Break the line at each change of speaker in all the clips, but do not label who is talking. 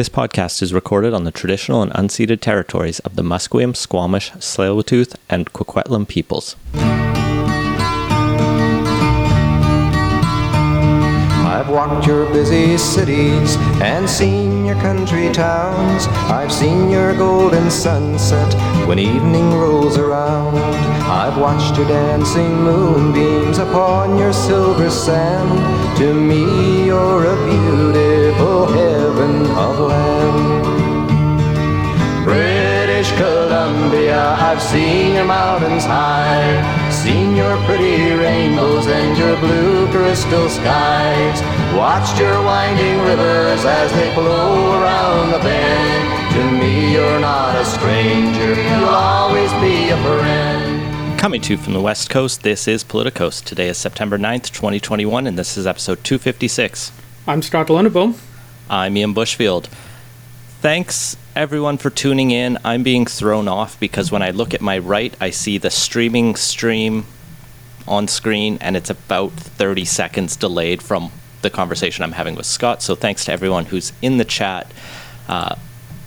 This podcast is recorded on the traditional and unceded territories of the Musqueam, Squamish, Tsleil-Waututh, and Coquitlam peoples.
I've walked your busy cities and seen your country towns. I've seen your golden sunset when evening rolls around. I've watched your dancing moonbeams upon your silver sand. To me, you're a beautiful heaven of land. British Columbia, I've seen your mountains high, seen your pretty rainbows and your blue crystal skies, watched your winding rivers as they flow around the bend. To me, you're not a stranger, you'll always be a friend.
Coming to you from the West Coast, this is Politicos. Today is September 9th, 2021, and this is episode 256.
I'm Scott Luneboom.
I'm Ian Bushfield. Thanks everyone for tuning in. I'm being thrown off because when I look at my right, I see the streaming stream on screen and it's about 30 seconds delayed from the conversation I'm having with Scott. So thanks to everyone who's in the chat. Uh,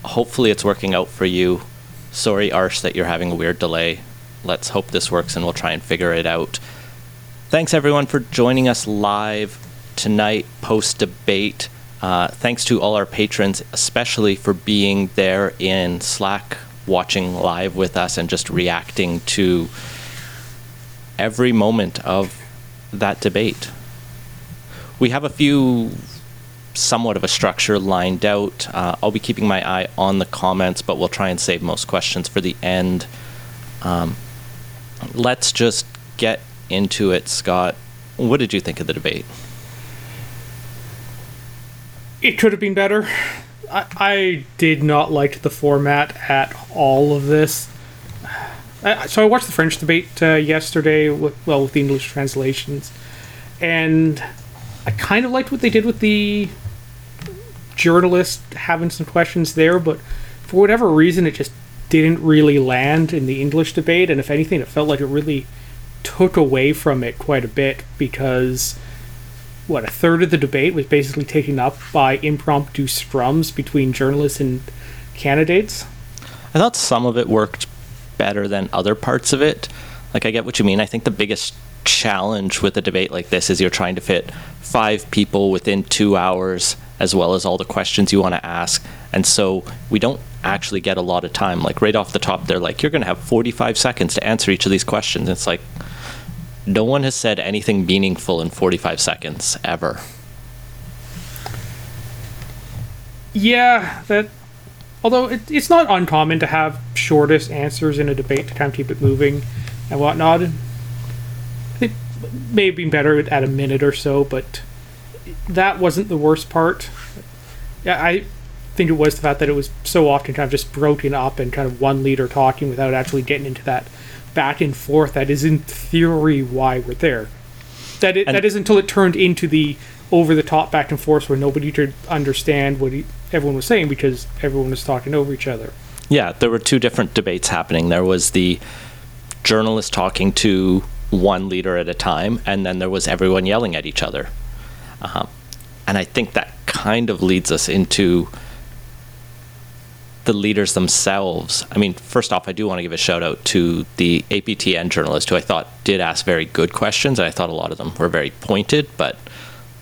hopefully it's working out for you. Sorry, Arsh, that you're having a weird delay. Let's hope this works and we'll try and figure it out. Thanks everyone for joining us live tonight post debate. Uh, thanks to all our patrons, especially for being there in Slack, watching live with us, and just reacting to every moment of that debate. We have a few somewhat of a structure lined out. Uh, I'll be keeping my eye on the comments, but we'll try and save most questions for the end. Um, let's just get into it, Scott. What did you think of the debate?
It could have been better. I, I did not like the format at all of this. I, so I watched the French debate uh, yesterday, with, well, with the English translations, and I kind of liked what they did with the journalist having some questions there, but for whatever reason, it just didn't really land in the English debate, and if anything, it felt like it really took away from it quite a bit because what a third of the debate was basically taken up by impromptu scrums between journalists and candidates.
I thought some of it worked better than other parts of it. Like I get what you mean. I think the biggest challenge with a debate like this is you're trying to fit five people within two hours as well as all the questions you want to ask. And so we don't actually get a lot of time. Like right off the top, they're like, you're going to have 45 seconds to answer each of these questions. It's like, no one has said anything meaningful in 45 seconds ever.
Yeah, that. Although it, it's not uncommon to have shortest answers in a debate to kind of keep it moving and whatnot. It may have been better at a minute or so, but that wasn't the worst part. Yeah, I think it was the fact that it was so often kind of just broken up and kind of one leader talking without actually getting into that back and forth that is in theory why we're there. That it, that is until it turned into the over the top back and forth where nobody could understand what he, everyone was saying because everyone was talking over each other.
Yeah, there were two different debates happening. There was the journalist talking to one leader at a time, and then there was everyone yelling at each other. Uh-huh. And I think that kind of leads us into the leaders themselves. I mean, first off, I do want to give a shout out to the APTN journalist who I thought did ask very good questions. And I thought a lot of them were very pointed, but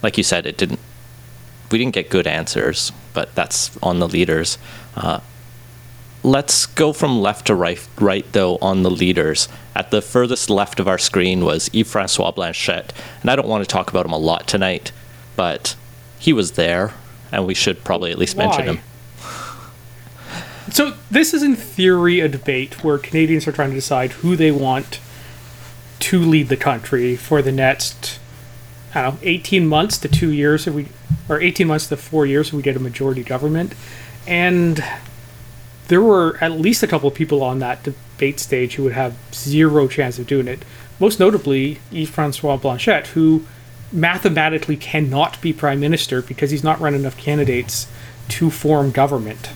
like you said, it didn't. We didn't get good answers, but that's on the leaders. Uh, let's go from left to right, right though on the leaders. At the furthest left of our screen was Yves Francois Blanchet, and I don't want to talk about him a lot tonight, but he was there, and we should probably at least
Why?
mention him.
So this is in theory a debate where Canadians are trying to decide who they want to lead the country for the next I don't know, 18 months to 2 years if we or 18 months to 4 years if we get a majority government. And there were at least a couple of people on that debate stage who would have zero chance of doing it. Most notably, Yves Francois Blanchet, who mathematically cannot be prime minister because he's not run enough candidates to form government.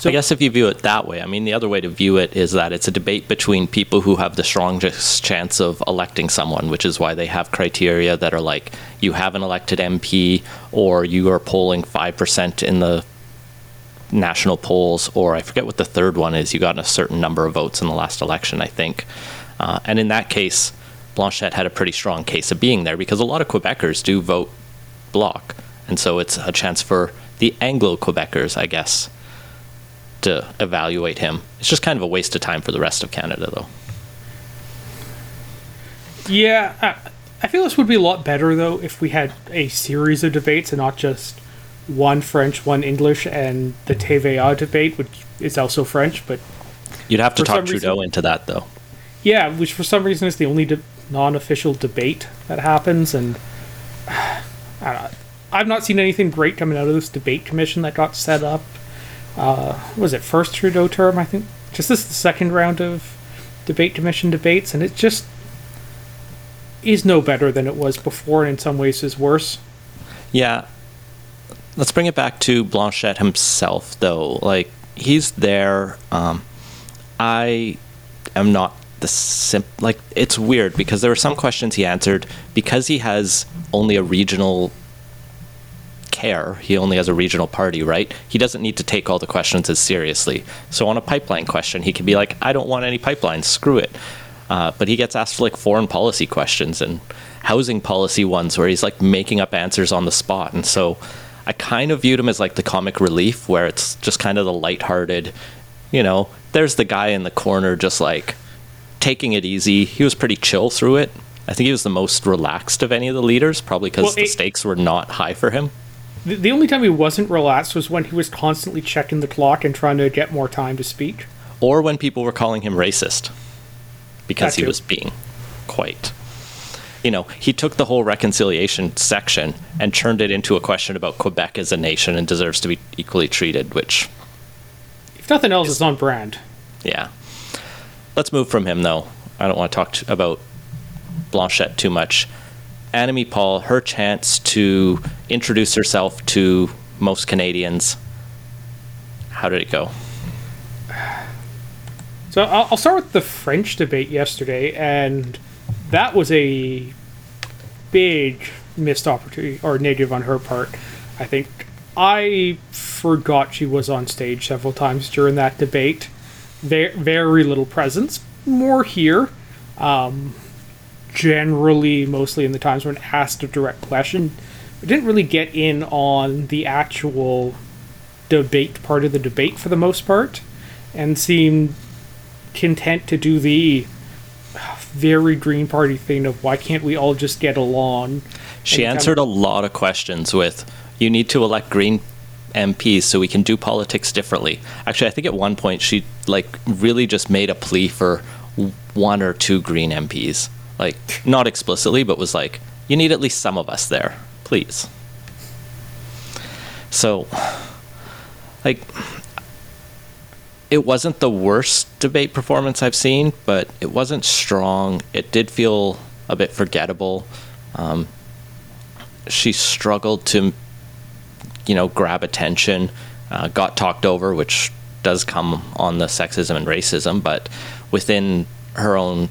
So I guess if you view it that way, I mean, the other way to view it is that it's a debate between people who have the strongest chance of electing someone, which is why they have criteria that are like you have an elected MP or you are polling 5% in the national polls, or I forget what the third one is. You got a certain number of votes in the last election, I think. Uh, and in that case, Blanchet had a pretty strong case of being there because a lot of Quebecers do vote bloc. And so it's a chance for the Anglo Quebecers, I guess, to evaluate him. It's just kind of a waste of time for the rest of Canada, though.
Yeah, I, I feel this would be a lot better though if we had a series of debates and not just one French, one English, and the mm-hmm. TVA debate, which is also French. But
You'd have to talk Trudeau
reason-
into that, though.
yeah, which for some reason is the only de- non-official debate that happens, and I don't know. I've not seen anything great coming out of this debate commission that got set up. Uh, was it first Trudeau term? I think just this is the second round of debate commission debates, and it just is no better than it was before, and in some ways is worse.
Yeah. Let's bring it back to Blanchet himself, though. Like, he's there. Um, I am not the sim. Like, it's weird because there were some questions he answered because he has only a regional care. He only has a regional party, right? He doesn't need to take all the questions as seriously. So on a pipeline question, he can be like, I don't want any pipelines, screw it. Uh, but he gets asked like foreign policy questions and housing policy ones where he's like making up answers on the spot. And so I kind of viewed him as like the comic relief where it's just kind of the lighthearted, you know, there's the guy in the corner just like taking it easy. He was pretty chill through it. I think he was the most relaxed of any of the leaders, probably because
Well,
the stakes were not high for him.
The, the only time he wasn't relaxed was when he was constantly checking the clock and trying to get more time to speak.
or when people were calling him racist because he was being quite you know he took the whole reconciliation section and turned it into a question about quebec as a nation and deserves to be equally treated which
If nothing else, it's on brand.
yeah let's move from him though i don't want to talk t- about Blanchet too much Annamie Paul her chance to introduce herself to most canadians how did it go
So I'll, start with the French debate yesterday, and that was a big missed opportunity or negative on her part. I think I forgot she was on stage several times during that debate. Very, very little presence. More here. Um, generally, mostly in the times when asked a direct question, didn't really get in on the actual debate part of the debate for the most part, and seemed content to do the ah, very Green Party thing of why can't we all just get along?
She answered
kind
a lot of questions with, you need to elect green MPs so we can do politics differently. Actually, I think at one point she like really just made a plea for one or two green MPs. Like not explicitly, but was like, you need at least some of us there, please. So like it wasn't the worst debate performance I've seen, but it wasn't strong. It did feel a bit forgettable. Um, she struggled to, you know, grab attention, uh, got talked over, which does come on the sexism and racism, but within her own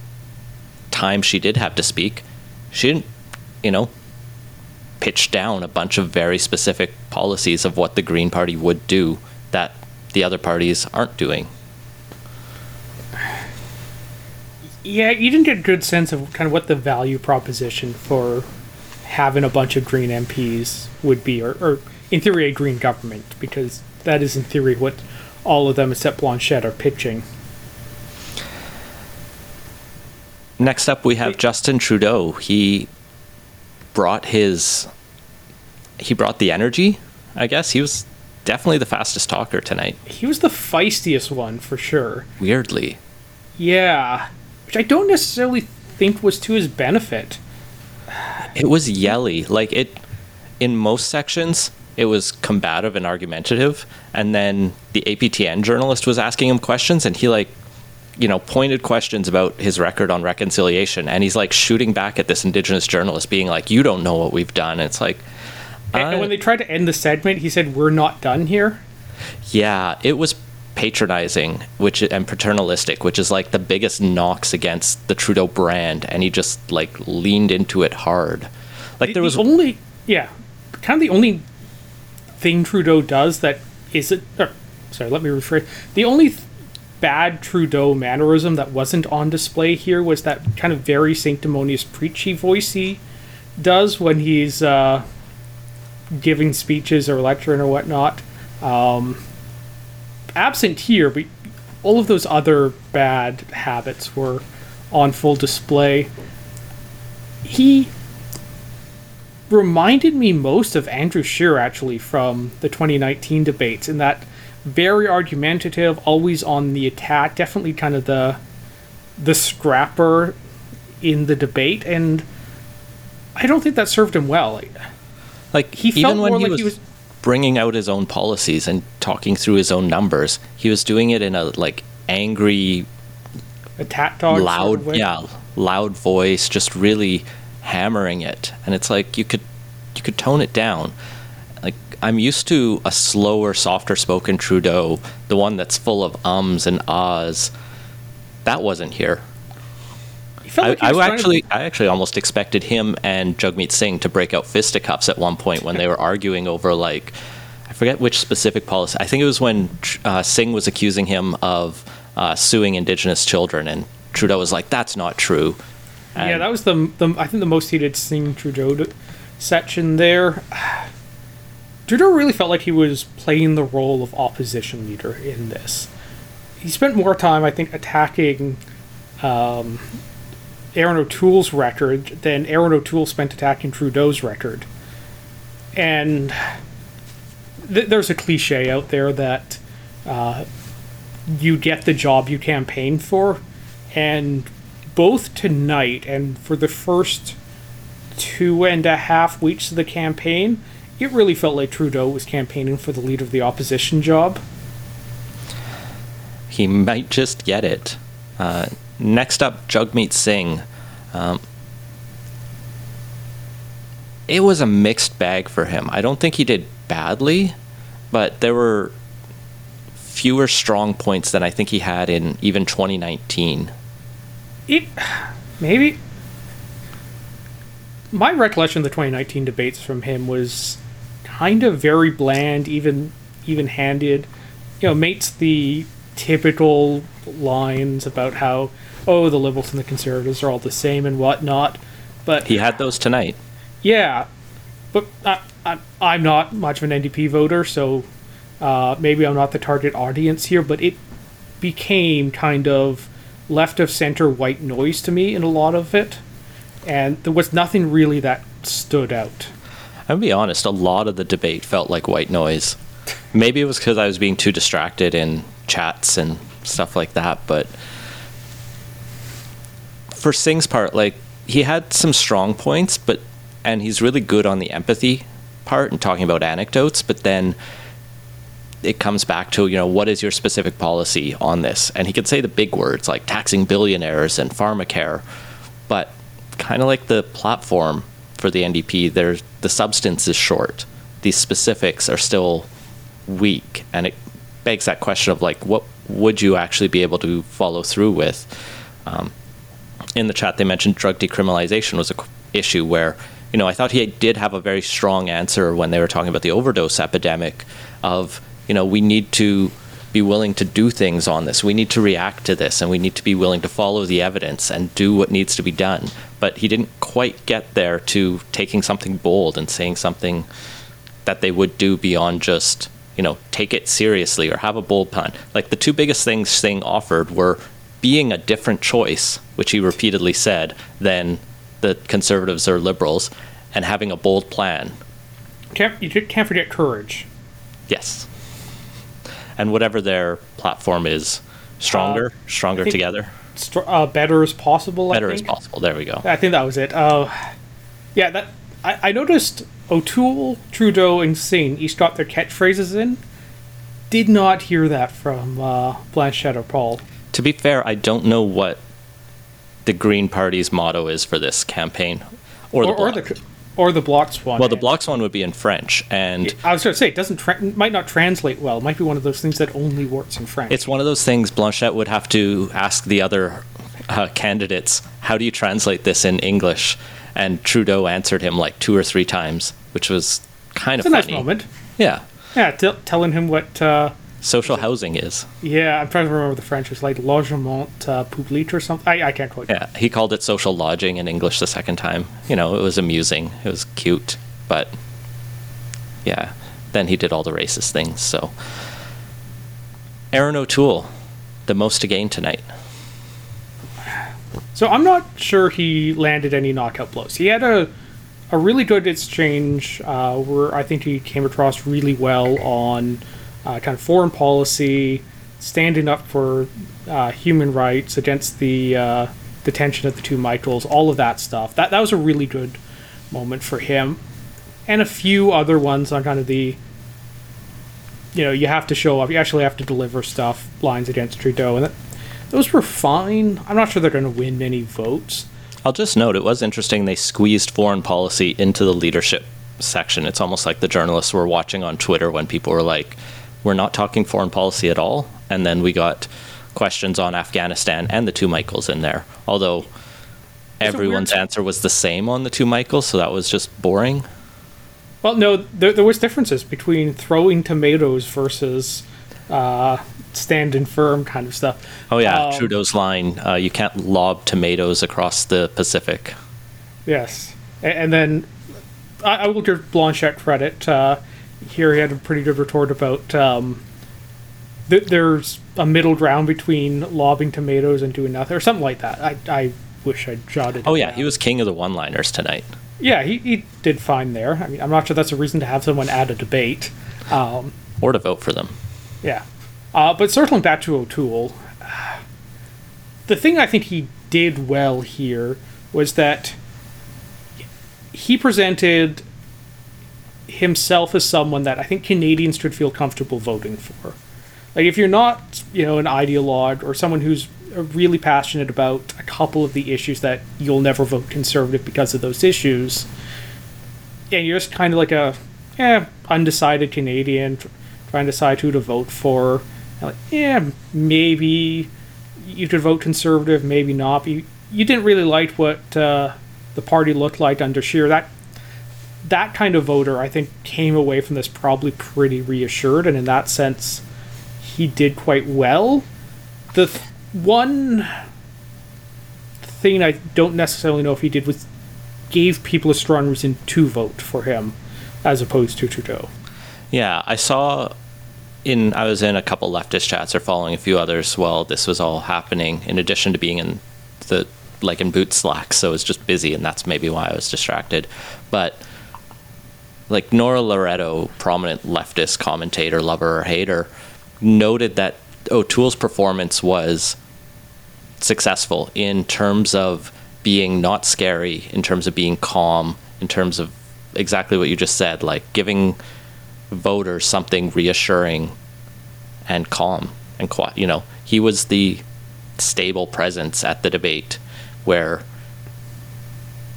time she did have to speak, she didn't, you know, pitch down a bunch of very specific policies of what the Green Party would do that the other parties aren't doing.
Yeah, you didn't get a good sense of kind of what the value proposition for having a bunch of Green MPs would be, or, or in theory, a Green government, because that is in theory what all of them except Blanchet are pitching.
Next up, we have
Wait.
Justin Trudeau. He brought his he brought the energy. I guess he was definitely the fastest talker tonight.
He was the feistiest one for sure.
Weirdly,
Yeah, which I don't necessarily think was to his benefit.
it was yelly. Like it in most sections, it was combative and argumentative, and then the APTN journalist was asking him questions, and he like you know pointed questions about his record on reconciliation, and he's like shooting back at this indigenous journalist, being like, "You don't know what we've done." It's like.
And, and when they tried to end the segment, he said, "We're not done here."
Yeah, it was patronizing, which and paternalistic, which is like the biggest knocks against the Trudeau brand, and he just like leaned into it hard. Like there
the
was
only yeah, kind of the only thing Trudeau does that isn't or sorry, let me rephrase. The only th- bad Trudeau mannerism that wasn't on display here was that kind of very sanctimonious preachy voice he does when he's uh, giving speeches or lecturing or whatnot. Um, absent here, but all of those other bad habits were on full display. He reminded me most of Andrew Scheer actually from the 2019 debates in that very argumentative, always on the attack, definitely kind of the the scrapper in the debate and I don't think that served him well.
Like
He felt
even when
more
he
like
was,
he was
bringing out his own policies and talking through his own numbers, he was doing it in a like angry,
attack dog sort
loud,
of
yeah, loud voice, just really hammering it. And it's like you could you could tone it down. I'm used to a slower, softer spoken Trudeau, the one that's full of ums and ahs. That wasn't here. I,
like was
I
trying to-
actually, I actually almost expected him and Jagmeet Singh to break out fisticuffs at one point when they were arguing over like, I forget which specific policy. I think it was when uh, Singh was accusing him of uh, suing Indigenous children, and Trudeau was like, "That's not true."
yeah, that was the, the I think the most heated Singh Trudeau section there. Trudeau really felt like he was playing the role of opposition leader in this. He spent more time, I think, attacking um, Erin O'Toole's record than Erin O'Toole spent attacking Trudeau's record. And th- there's a cliche out there that uh, you get the job you campaign for, and both tonight and for the first two and a half weeks of the campaign, it really felt like Trudeau was campaigning for the leader of the opposition job.
he might just get it. Uh, next up, Jagmeet Singh. Um, it was a mixed bag for him. I don't think he did badly, but there were fewer strong points than I think he had in even 2019.
It maybe my recollection of the 2019 debates from him was kind of very bland, even even handed. You know, mates the typical lines about how oh the liberals and the conservatives are all the same and whatnot, but
He had those tonight.
Yeah, but I, I, I'm not much of an NDP voter, so uh, maybe I'm not the target audience here. But it became kind of left of center white noise to me in a lot of it, and there was nothing really that stood out.
I'll be honest, a lot of the debate felt like white noise. Maybe it was because I was being too distracted in chats and stuff like that, but for Singh's part, like he had some strong points, but and he's really good on the empathy part and talking about anecdotes, but then it comes back to, you know, what is your specific policy on this? And he could say the big words like taxing billionaires and pharmacare, but kind of like the platform for the NDP, the substance is short. These specifics are still weak, and it begs that question of like, what would you actually be able to follow through with? Um, in the chat, they mentioned drug decriminalization was a issue where, you know, I thought he did have a very strong answer when they were talking about the overdose epidemic of, you know, we need to be willing to do things on this. We need to react to this and we need to be willing to follow the evidence and do what needs to be done. But he didn't quite get there to taking something bold and saying something that they would do beyond just, you know, take it seriously or have a bold plan. Like the two biggest things Singh offered were being a different choice, which he repeatedly said, than the conservatives or liberals, and having a bold plan.
Can't you can't forget courage.
Yes. And whatever their platform is, stronger, stronger together,
Str- uh, better as possible.
better
I
as possible. There we go.
I think that was it. Uh, yeah, that I, I noticed O'Toole, Trudeau, and Singh each got their catchphrases in. Did not hear that from uh, Blanchet or Paul.
To be fair, I don't know what the Green Party's motto is for this campaign, or the
Or, or the or the blocks one.
well, the blocks one would be in French, and
I was going to say it doesn't tra- might not translate well. It might be one of those things that only works in French.
it's one of those things. Blanchet would have to ask the other uh, candidates, "How do you translate this in English?" And Trudeau answered him like two or three times, which was kind
It's
of
a nice moment.
Yeah,
Yeah, t- telling him what uh,
social housing is.
Yeah, I'm trying to remember the French. It's like logement uh, public or something. I, I can't quite.
Yeah, he called it social lodging in English the second time. You know, it was amusing. It was cute, but yeah, then he did all the racist things. So, Erin O'Toole, the most to gain tonight.
So I'm not sure he landed any knockout blows. He had a a really good exchange uh, where I think he came across really well on uh, kind of foreign policy, standing up for uh, human rights against the uh, detention of the two Michaels, all of that stuff. That that was a really good moment for him, and a few other ones on kind of the. You know, you have to show up. You actually have to deliver stuff lines against Trudeau, and that, those were fine. I'm not sure they're going to win many votes.
I'll just note it was interesting they squeezed foreign policy into the leadership section. It's almost like the journalists were watching on Twitter when people were like, we're not talking foreign policy at all. And then we got questions on Afghanistan and the two Michaels in there. Although everyone's answer was the same on the two Michaels, so that was just boring.
Well, no, there, there was differences between throwing tomatoes versus uh, standing firm kind of stuff.
Oh yeah,
Um,
Trudeau's line: uh, "You can't lob tomatoes across the Pacific."
Yes, A- and then I, I will give Blanchet credit. Uh, here he had a pretty good retort about um, th- there's a middle ground between lobbing tomatoes and doing nothing, or something like that. I, I wish I'd jotted.
Oh yeah,
down.
he was king of the one-liners tonight.
Yeah, he, he did fine there. I mean, I'm not sure that's a reason to have someone add a debate. Um,
Or to vote for them.
Yeah. Uh, but circling back to O'Toole, the thing I think he did well here was that he presented himself as someone that I think Canadians should feel comfortable voting for. Like, if you're not, you know, an ideologue or someone who's really passionate about a couple of the issues that you'll never vote conservative because of those issues, and you're just kind of like a, eh, undecided Canadian trying to decide who to vote for. Like, yeah, maybe you could vote conservative, maybe not. But you, you didn't really like what uh, the party looked like under Scheer. That that kind of voter, I think, came away from this probably pretty reassured, and in that sense, he did quite well. The th- one thing I don't necessarily know if he did was gave people a strong reason to vote for him as opposed to Trudeau.
Yeah, I saw in I was in a couple leftist chats or following a few others while this was all happening. In addition to being in the like in boot slacks, so it was just busy, and that's maybe why I was distracted. But like Nora Loreto, prominent leftist commentator, lover or hater, noted that O'Toole's performance was successful in terms of being not scary, in terms of being calm, in terms of exactly what you just said, like giving voters something reassuring and calm and quiet. You know, he was the stable presence at the debate where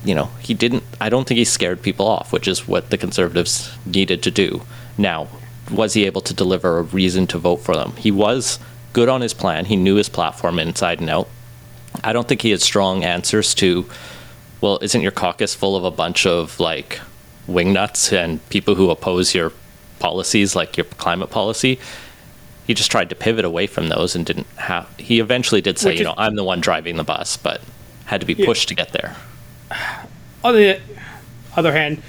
you know, he didn't I don't think he scared people off, which is what the conservatives needed to do. Now, was he able to deliver a reason to vote for them? He was good on his plan. He knew his platform inside and out. I don't think he had strong answers to well, isn't your caucus full of a bunch of like wingnuts and people who oppose your policies like your climate policy? He just tried to pivot away from those and didn't have he eventually did say,
Which
you
is-
know, I'm the one driving the bus, but had to be
Yeah.
pushed to get there.
On the other hand,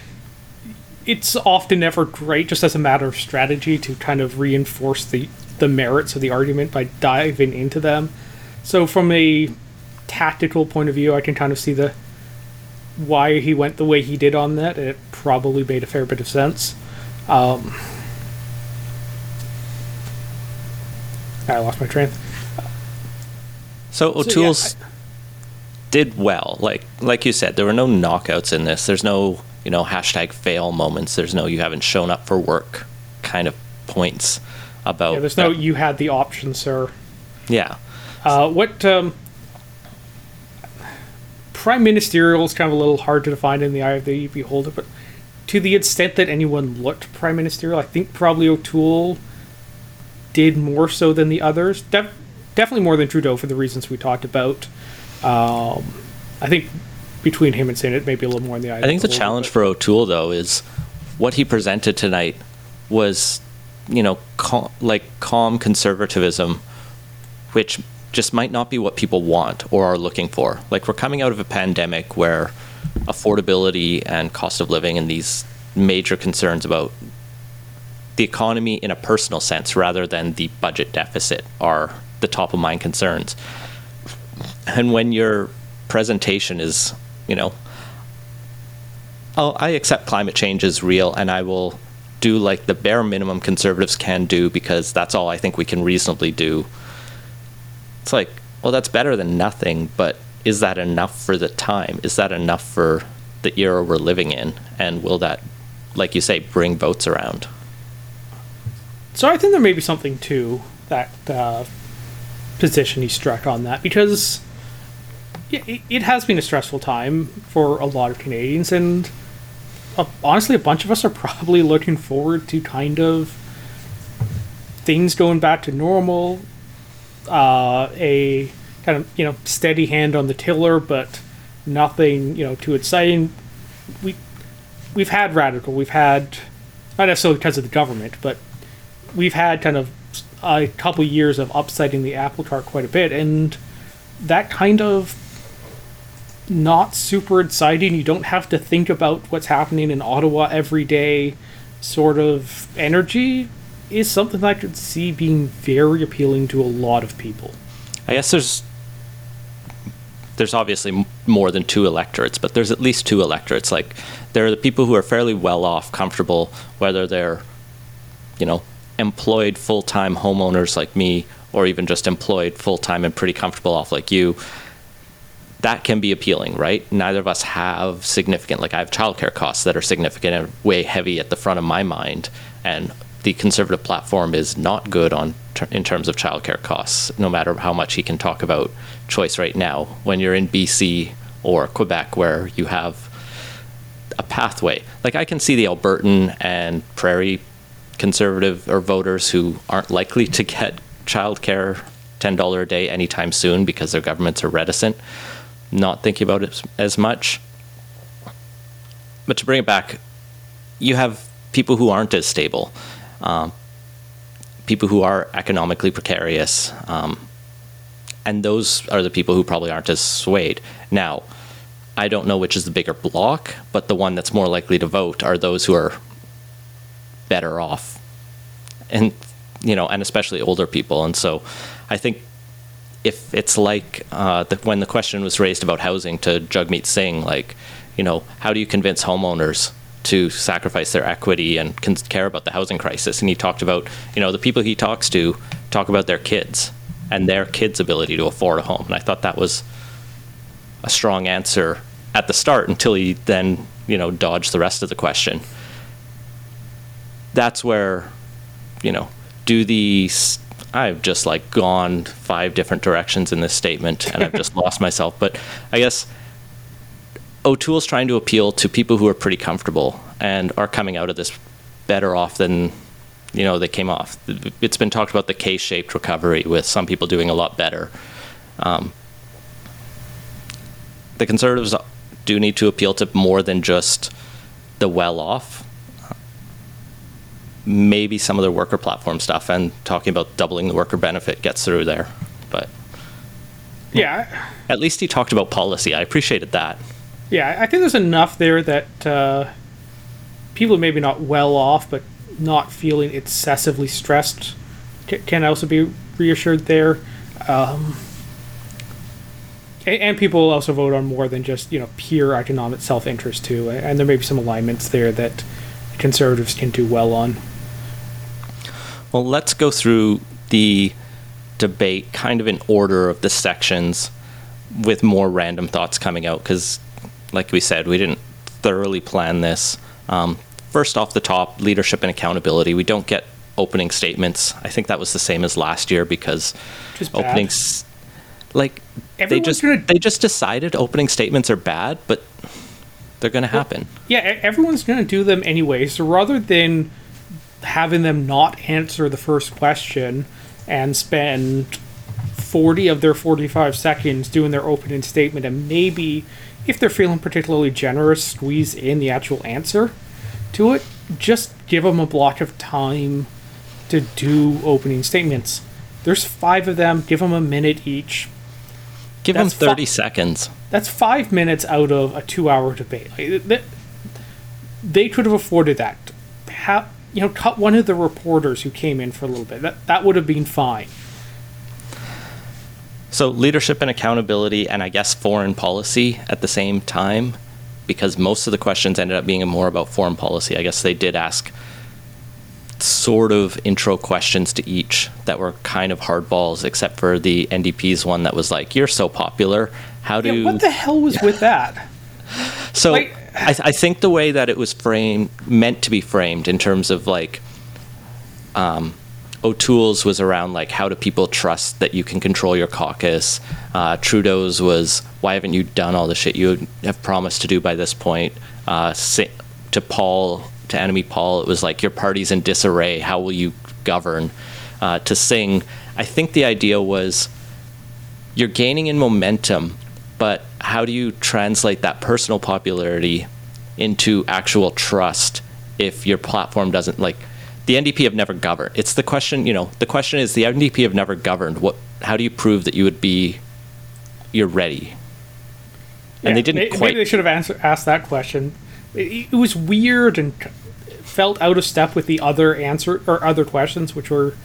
it's often never great, just as a matter of strategy, to kind of reinforce the, the merits of the argument by diving into them. So, from a tactical point of view, I can kind of see the why he went the way he did on that. It probably made a fair bit of sense. Um, I lost my train.
So
yeah,
O'Toole's did well. Like like you said, there were no knockouts in this. There's no you know hashtag fail moments. There's no you haven't shown up for work kind of points about.
Yeah, there's no
that-
you had the option, sir.
yeah.
Uh, what um, prime ministerial is kind of a little hard to define in the eye of the beholder, but to the extent that anyone looked prime ministerial, I think probably O'Toole did more so than the others. Def- definitely more than Trudeau for the reasons we talked about. Um, I think between him and Senate, maybe a little more in the eye.
I think the challenge for O'Toole though is what he presented tonight was you know, cal- like calm conservatism, which just might not be what people want or are looking for. Like we're coming out of a pandemic where affordability and cost of living and these major concerns about the economy in a personal sense rather than the budget deficit are the top of mind concerns. And when your presentation is, you know, oh, I accept climate change is real and I will do like the bare minimum conservatives can do because that's all I think we can reasonably do. It's like, well, that's better than nothing, but is that enough for the time? Is that enough for the era we're living in? And will that, like you say, bring votes around?
So I think there may be something to that uh, position he struck on that because it, it has been a stressful time for a lot of Canadians, and uh, honestly, a bunch of us are probably looking forward to kind of things going back to normal, uh, a kind of you know steady hand on the tiller, but nothing you know too exciting. We we've had radical, we've had not necessarily because of the government, but we've had kind of a couple years of upsetting the apple cart quite a bit, and that kind of not super exciting. You don't have to think about what's happening in Ottawa every day. Sort of energy is something I could see being very appealing to a lot of people.
I guess there's there's obviously more than two electorates, but there's at least two electorates. Like there are the people who are fairly well off, comfortable, whether they're you know employed full time homeowners like me, or even just employed full time and pretty comfortable off like you. That can be appealing, right? Neither of us have significant, like I have childcare costs that are significant and way heavy at the front of my mind, and the conservative platform is not good on ter- in terms of childcare costs. No matter how much he can talk about choice right now, when you're in BC or Quebec, where you have a pathway, like I can see the Albertan and Prairie conservative or voters who aren't likely to get childcare ten dollar a day anytime soon because their governments are reticent, not thinking about it as much. But to bring it back, you have people who aren't as stable, um, people who are economically precarious, um, and those are the people who probably aren't as swayed. Now, I don't know which is the bigger block, but the one that's more likely to vote are those who are better off, and you know, and especially older people. And so, I think if it's like uh, the, when the question was raised about housing to Jagmeet Singh, like, you know, how do you convince homeowners to sacrifice their equity and care about the housing crisis? And he talked about, you know, the people he talks to talk about their kids and their kids' ability to afford a home. And I thought that was a strong answer at the start until he then, you know, dodged the rest of the question. That's where, you know, do these I've just like gone five different directions in this statement and I've just lost myself. But I guess O'Toole's trying to appeal to people who are pretty comfortable and are coming out of this better off than you know they came off. It's been talked about the K-shaped recovery with some people doing a lot better. Um, the conservatives do need to appeal to more than just the well-off maybe some of their worker platform stuff and talking about doubling the worker benefit gets through there. But
Yeah,
at least he talked about policy. I appreciated that.
yeah. I think there's enough there that uh, people maybe not well off, but not feeling excessively stressed ca- can also be reassured there. Um, and people also vote on more than just you know pure economic self-interest too, and there may be some alignments there that conservatives can do well on.
Well, let's go through the debate kind of in order of the sections with more random thoughts coming out because, like we said, we didn't thoroughly plan this. Um, first off the top, leadership and accountability. We don't get opening statements. I think that was the same as last year because
Which is bad.
openings, like they just
gonna-
they just decided opening statements are bad, but they're going to happen.
Yeah, e- everyone's going to do them anyway. So rather than having them not answer the first question and spend 40 of their 45 seconds doing their opening statement and maybe, if they're feeling particularly generous, squeeze in the actual answer to it, just give them a block of time to do opening statements. There's five of them. Give them a minute each.
Give them
That's fu-
30 seconds.
That's five minutes out of a two-hour debate. Like, th- they could have afforded that. Ha- you know, cut one of the reporters who came in for a little bit. That that would have been fine.
So, leadership and accountability, and I guess foreign policy at the same time, because most of the questions ended up being more about foreign policy. I guess they did ask sort of intro questions to each that were kind of hardballs, except for the NDP's one that was like, "You're so popular. How do?"
Yeah, what the hell was with that?
So I, I think the way that it was framed, meant to be framed in terms of like, um, O'Toole's was around like how do people trust that you can control your caucus. Uh, Trudeau's was why haven't you done all the shit you have promised to do by this point. Uh, to Paul, to Annamie Paul, it was like your party's in disarray. How will you govern? Uh, to Singh, I think the idea was you're gaining in momentum, but how do you translate that personal popularity into actual trust if your platform doesn't like the NDP have never governed. It's the question, you know, the question is the NDP have never governed. What how do you prove that you would be you're ready? And they didn't
may-
quite
Maybe they should have answer, asked that question. It, it was weird and felt out of step with the other answer or other questions, which were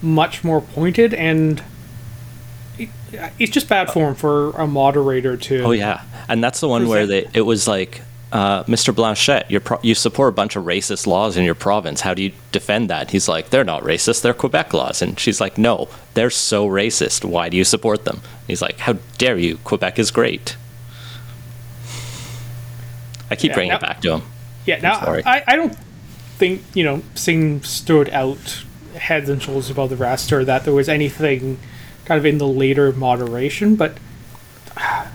much more pointed. And it's just bad form for a moderator to.
Oh yeah, and that's the one where they it was like, uh, Mr. Blanchet, pro- you support a bunch of racist laws in your province. How do you defend that? He's like, they're not racist. They're Quebec laws, and she's like, no, they're so racist. Why do you support them? He's like, how dare you? Quebec is great. I keep
Yeah,
bringing
now-
it back to him.
Yeah, now
sorry.
I, I don't think you know Singh stood out heads and shoulders above the rest, or that there was anything kind of in the later moderation. But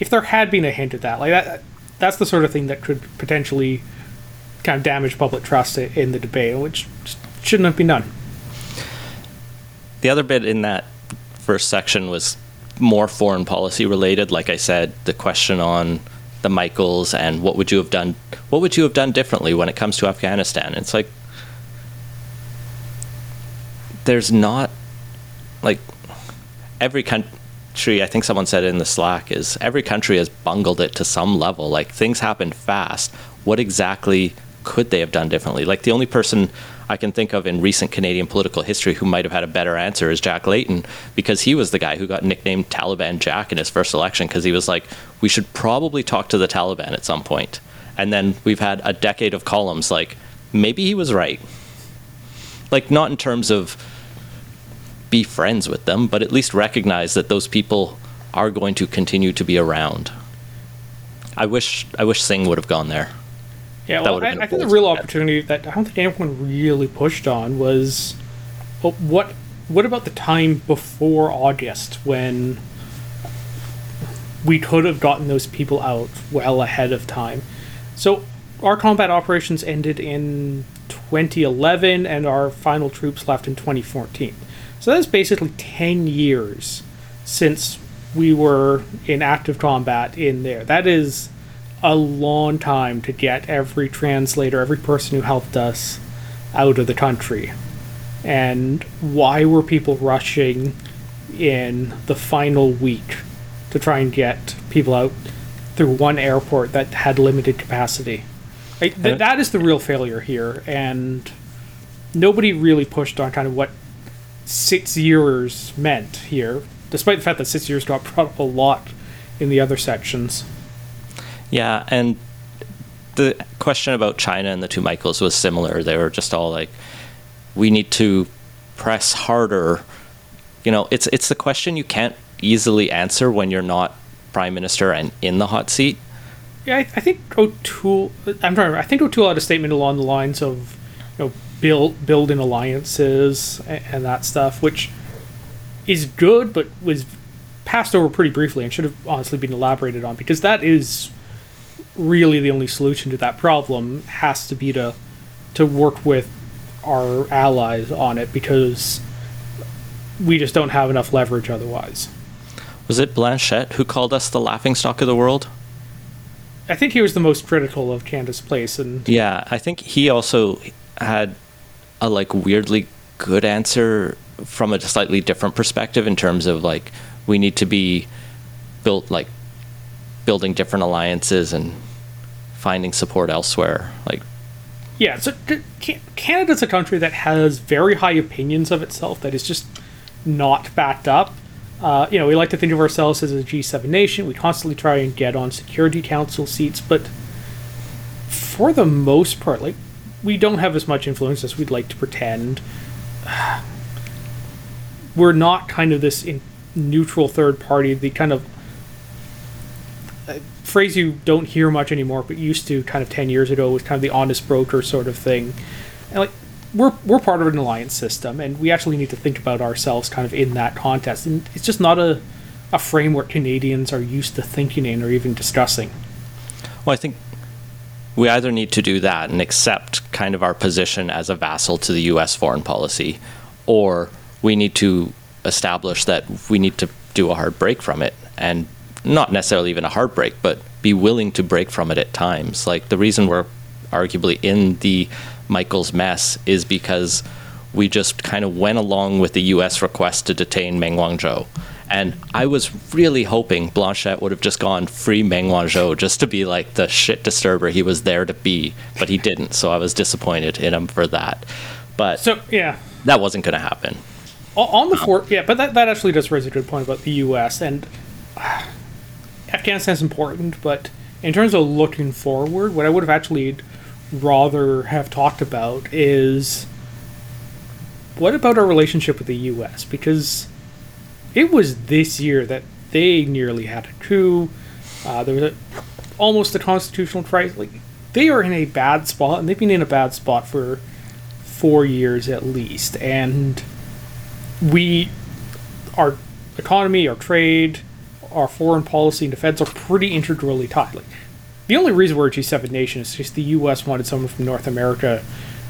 if there had been a hint at that, like that, that's the sort of thing that could potentially kind of damage public trust in the debate, which shouldn't have been done.
The other bit in that first section was more foreign policy related. Like I said, the question on the Michaels and what would you have done? What would you have done differently when it comes to Afghanistan? It's like there's not like every country. I think someone said it in the Slack is every country has bungled it to some level. Like things happened fast. What exactly could they have done differently? Like the only person I can think of in recent Canadian political history who might have had a better answer is Jack Layton, because he was the guy who got nicknamed Taliban Jack in his first election because he was like, we should probably talk to the Taliban at some point. And then we've had a decade of columns like, maybe he was right. Like, not in terms of be friends with them, but at least recognize that those people are going to continue to be around. I wish I wish Singh would have gone there.
Yeah, well, I, I think the real opportunity that I don't think anyone really pushed on was well, what what about the time before August when we could have gotten those people out well ahead of time. So our combat operations ended in 2011 and our final troops left in 2014. So that's basically 10 years since we were in active combat in there. That is a long time to get every translator, every person who helped us out of the country. And why were people rushing in the final week to try and get people out through one airport that had limited capacity? Like, th- that is the real failure here, and nobody really pushed on kind of what six years meant here, despite the fact that six years got brought up a lot in the other sections.
Yeah, and the question about China and the two Michaels was similar. They were just all like, "We need to press harder." You know, it's it's the question you can't easily answer when you're not prime minister and in the hot seat.
Yeah, I, I think O'Toole. I'm trying. I think O'Toole had a statement along the lines of, you know, build building alliances and, and that stuff, which is good, but was passed over pretty briefly and should have honestly been elaborated on because that is really the only solution to that problem. Has to be to to work with our allies on it because we just don't have enough leverage otherwise.
Was it Blanchet who called us the laughing stock of the world?
I think he was the most critical of Canada's place, and
Yeah, I think he also had a like weirdly good answer from a slightly different perspective in terms of like we need to be built like building different alliances and finding support elsewhere. Like
Yeah, so Canada's a country that has very high opinions of itself that is just not backed up. Uh, you know, we like to think of ourselves as a G7 nation. We constantly try and get on Security Council seats, but for the most part, like, we don't have as much influence as we'd like to pretend. We're not kind of this neutral third party, the kind of uh, phrase you don't hear much anymore, but used to kind of 10 years ago was kind of the honest broker sort of thing. And like, we're, we're part of an alliance system, and we actually need to think about ourselves kind of in that context. And it's just not a, a framework Canadians are used to thinking in or even discussing.
Well, I think we either need to do that and accept kind of our position as a vassal to the U.S. foreign policy, or we need to establish that we need to do a hard break from it and not necessarily even a hard break, but be willing to break from it at times. Like the reason we're arguably in the Michael's mess is because we just kind of went along with the U.S. request to detain Meng Wanzhou. And I was really hoping Blanchet would have just gone free Meng Wanzhou just to be like the shit disturber he was there to be, but he didn't. So I was disappointed in him for that. But
So, yeah.
that wasn't going to happen.
On the fort, yeah, but that, that actually does raise a good point about the U.S. and uh, Afghanistan's important, but in terms of looking forward, what I would have actually rather have talked about is what about our relationship with the U.S. because it was this year that they nearly had a coup. Uh, there was a, almost a constitutional crisis. Like they are in a bad spot, and they've been in a bad spot for four years at least, and we, our economy, our trade, our foreign policy and defense are pretty integrally tied. Like, the only reason we're a G7 nation is just the U.S. wanted someone from North America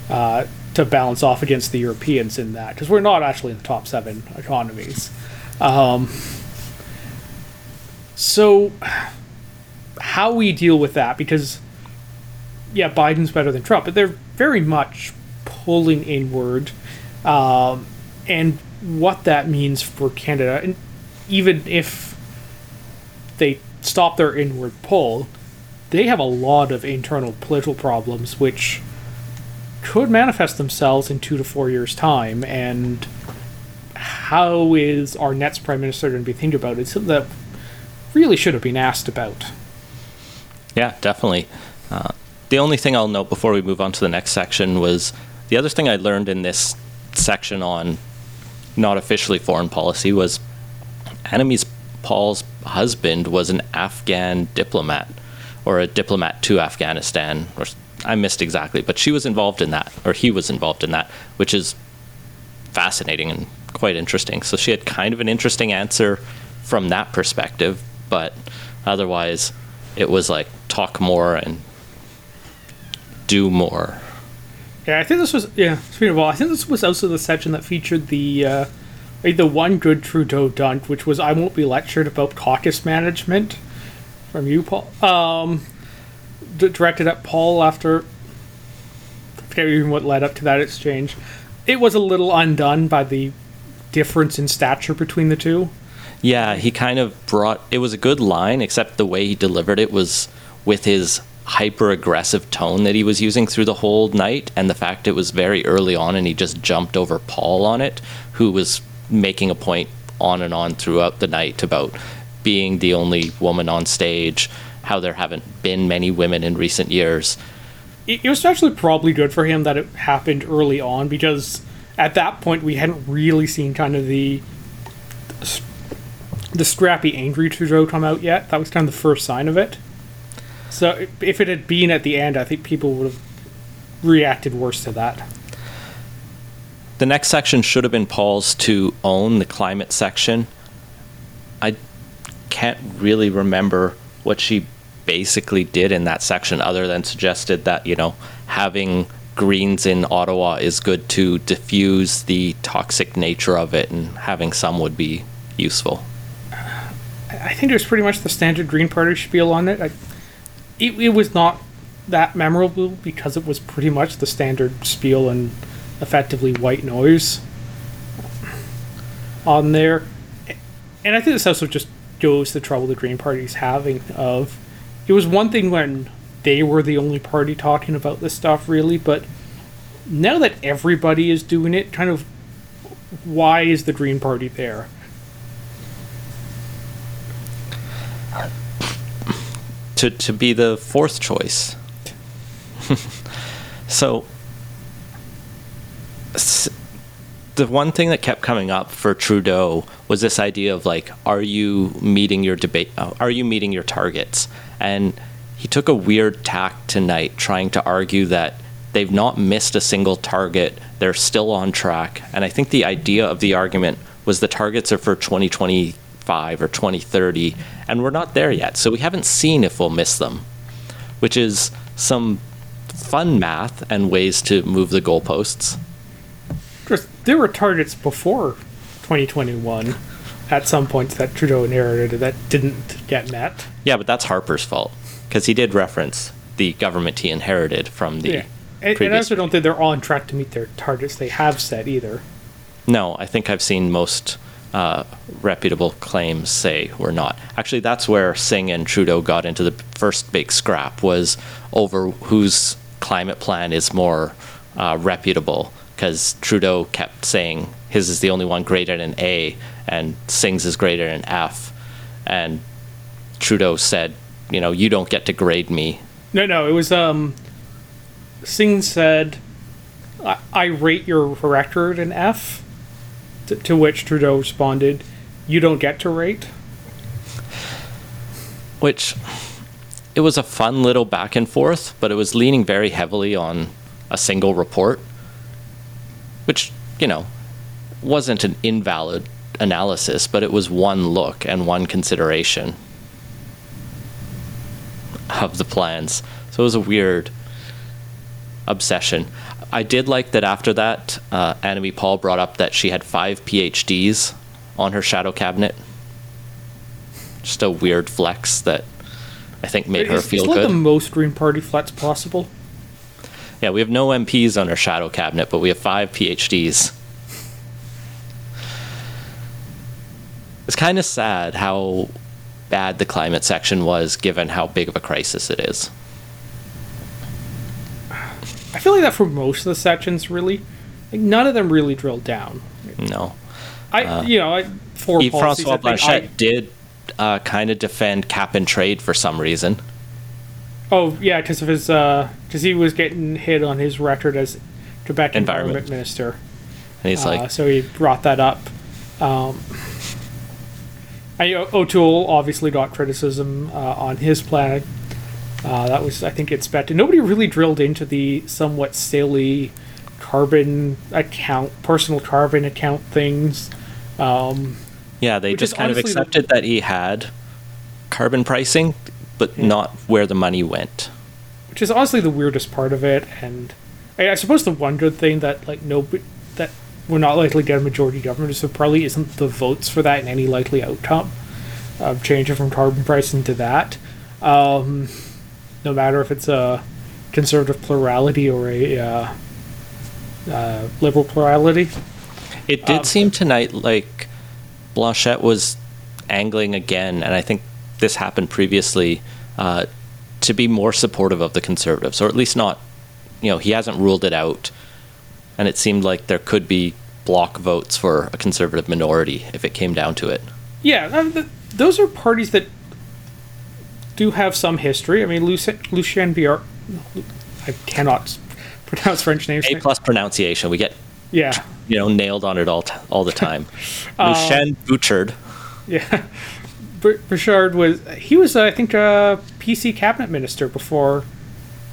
uh, to balance off against the Europeans in that, because we're not actually in the top seven economies. Um, so, how we deal with that, because, yeah, Biden's better than Trump, but they're very much pulling inward. Um, and what that means for Canada, and even if they stop their inward pull, they have a lot of internal political problems which could manifest themselves in two to four years' time. And how is our next prime minister going to be thinking about it? It's Something that really should have been asked about.
Yeah, definitely. Uh, the only thing I'll note before we move on to the next section was the other thing I learned in this section on not officially foreign policy was Annamie Paul's husband was an Afghan diplomat or a diplomat to Afghanistan or I missed exactly, but she was involved in that or he was involved in that, which is fascinating and quite interesting. So she had kind of an interesting answer from that perspective, but otherwise it was like talk more and do more.
Yeah, I think this was yeah. Speaking of all, I think this was also the section that featured the uh, the one good Trudeau dunk, which was "I won't be lectured about caucus management" from you, Paul. Um, d- directed at Paul after I forget even what led up to that exchange. It was a little undone by the difference in stature between the two.
Yeah, he kind of brought it was a good line, except the way he delivered it was with his hyper aggressive tone that he was using through the whole night and the fact it was very early on and he just jumped over Paul on it, who was making a point on and on throughout the night about being the only woman on stage, how there haven't been many women in recent years.
it, it was actually probably good for him that it happened early on because at that point we hadn't really seen kind of the the scrappy angry Trudeau come out yet. That was kind of the first sign of it. So if it had been at the end, I think people would have reacted worse to that.
The next section should have been Paul's to own the climate section. I can't really remember what she basically did in that section other than suggested that, you know, having greens in Ottawa is good to diffuse the toxic nature of it and having some would be useful.
I think was pretty much the standard Green Party spiel on it. I, it, it was not that memorable because it was pretty much the standard spiel and effectively white noise on there. And I think this also just goes the trouble the Green Party's having of it was one thing when they were the only party talking about this stuff really, but now that everybody is doing it, kind of why is the Green Party there?
to to be the fourth choice. so the one thing that kept coming up for Trudeau was this idea of like are you meeting your debate uh, are you meeting your targets and he took a weird tack tonight trying to argue that they've not missed a single target. They're still on track. And i think the idea of the argument was the targets are for 2025 or 2030 and we're not there yet. So we haven't seen if we'll miss them which is some fun math and ways to move the goalposts.
There were targets before 2021 at some points that Trudeau inherited that didn't get met.
Yeah, but that's Harper's fault because he did reference the government he inherited from the
Yeah. And, and I also don't think they're on track to meet their targets they have set either.
no, I think I've seen most uh, reputable claims say we're not. Actually, that's where Singh and Trudeau got into the first big scrap was over whose climate plan is more uh, reputable because Trudeau kept saying his is the only one graded an A and Singh's is graded an F, and Trudeau said, you know, you don't get to grade me
No, no, it was um. Singh said, "I, I rate your record an F," to, to which Trudeau responded, "You don't get to rate."
which it was a fun little back and forth, but it was leaning very heavily on a single report, which, you know, wasn't an invalid analysis, but it was one look and one consideration of the plans. So it was a weird obsession. I did like that after that, uh, Annamie Paul brought up that she had five PhDs on her shadow cabinet. Just a weird flex that I think made her
It's,
feel
it's like
good.
the most Green Party flex possible.
Yeah, we have no MPs on our shadow cabinet, but we have five PhDs. It's kind of sad how bad the climate section was, given how big of a crisis it is.
I feel like that for most of the sections, really. Like none of them really drilled down.
No.
I, you know, I, for
Yves
policies
Francois
that they-
Blanchet
I-
did uh, kind of defend cap and trade for some reason.
Oh yeah, because of his because he was getting hit on his record as Quebec
Environment.
Environment, Minister.
And he's
Uh,
like,
so he brought that up. Um, I, O'Toole obviously got criticism uh, on his plan. Uh, that was, I think, expected. Nobody really drilled into the somewhat silly carbon account, personal carbon account things. Um,
yeah, they just kind of
honestly the-
accepted that he had carbon pricing, but not where the money went.
which is honestly the weirdest part of it. And I, I suppose the one good thing that like no that we're not likely to get a majority government so probably isn't the votes for that in any likely outcome of changing from carbon pricing to that. Um, no matter if it's a conservative plurality or a uh, uh, liberal plurality.
It did
Um,
seem tonight like Blanchet was angling again, and I think this happened previously, uh, to be more supportive of the conservatives, or at least not, you know, he hasn't ruled it out. And it seemed like there could be Bloc votes for a conservative minority if it came down to it.
Yeah, th- those are parties that do have some history. I mean, Lucien Biar, I cannot pronounce French names.
A plus pronunciation, we get
Yeah,
you know nailed on it all t- all the time.
Um,
Lucien Bouchard.
yeah. Bouchard was he was uh, I think a PC cabinet minister before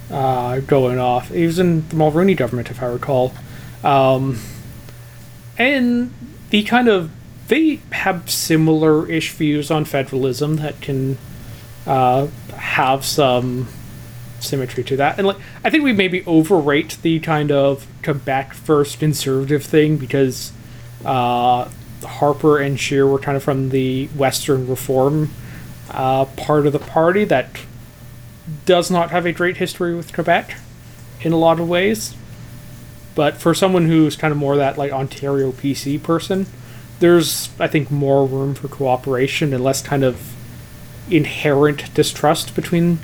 uh, going off. He was in the Mulroney government, if I recall. Um, and the kind of they have similar-ish views on federalism that can uh, have some symmetry to that. And like I think we maybe overrate the kind of Quebec first conservative thing because uh, Harper and Scheer were kind of from the Western Reform uh, part of the party that does not have a great history with Quebec in a lot of ways. But for someone who's kind of more that like Ontario PC person, there's I think more room for cooperation and less kind of inherent distrust between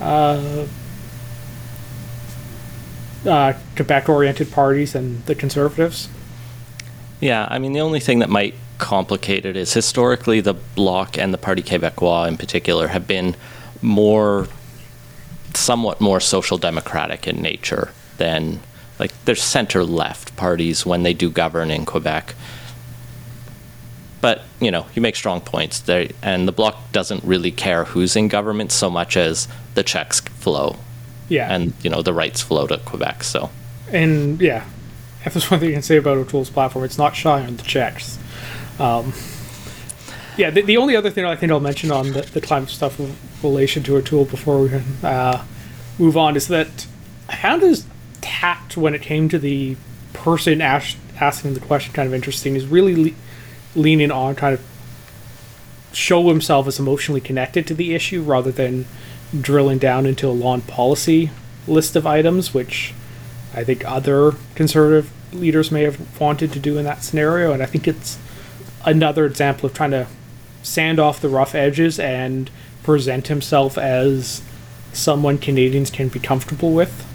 uh, uh, Quebec-oriented parties and the Conservatives.
Yeah, I mean, the only thing that might complicate it is historically the Bloc and the Parti Québécois in particular have been more, somewhat more social democratic in nature than, like, they're center left parties when they do govern in Quebec. But, you know, you make strong points. There, and the Bloc doesn't really care who's in government so much as the checks flow
Yeah,
and, you know, the rights flow to Quebec. So,
and yeah, if there's one thing you can say about O'Toole's platform, it's not shy on the checks. Um, yeah, the, the only other thing I think I'll mention on the, the climate stuff in relation to O'Toole before we can uh, move on is that how his tact when it came to the person ask, asking the question kind of interesting. Is really le- leaning on kind of show himself as emotionally connected to the issue rather than drilling down into a law and policy list of items, which I think other conservative leaders may have wanted to do in that scenario. And I think it's another example of trying to sand off the rough edges and present himself as someone Canadians can be comfortable with.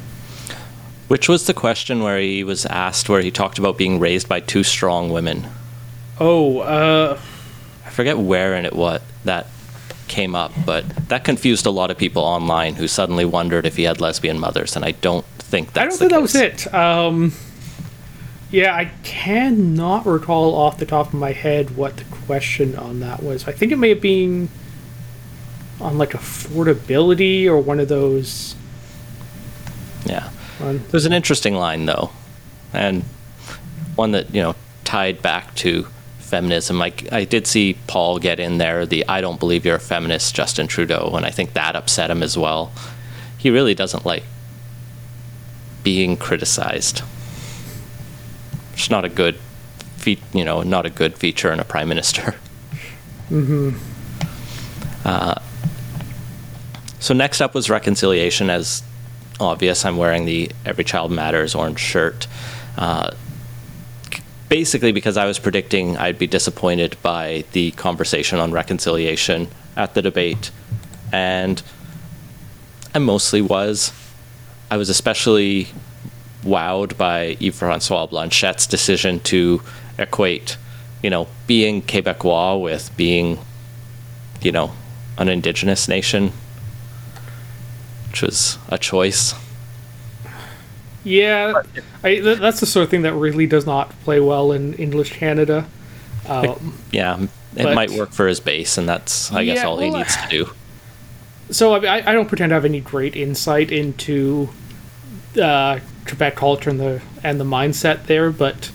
Which was the question where he was asked where he talked about being raised by two strong women.
Oh, uh,
I forget where and it what that came up, but that confused a lot of people online who suddenly wondered if he had lesbian mothers, and I don't think that's
I don't think that was it. Um, yeah, I cannot recall off the top of my head what the question on that was. I think it may have been on like affordability or one of those.
Yeah, it was an interesting line though, and one that you know tied back to feminism. Like I did see Paul get in there the "I don't believe you're a feminist" Justin Trudeau, and I think that upset him as well. He really doesn't like being criticized. It's not a good, fe- you know, not a good feature in a prime minister.
mm-hmm.
Uh, so next up was reconciliation. As obvious, I'm wearing the Every Child Matters orange shirt. Uh, basically, because I was predicting I'd be disappointed by the conversation on reconciliation at the debate, and I mostly was. I was especially wowed by Yves Francois Blanchet's decision to equate, you know, being Quebecois with being, you know, an indigenous nation, which was a choice.
Yeah, I, that's the sort of thing that really does not play well in English Canada. Um,
Yeah, it
But-
might work for his base, and that's, I guess,
Yeah,
all he
well,
needs to do.
so I, I I don't pretend to have any great insight into uh, Quebec culture and the and the mindset there, but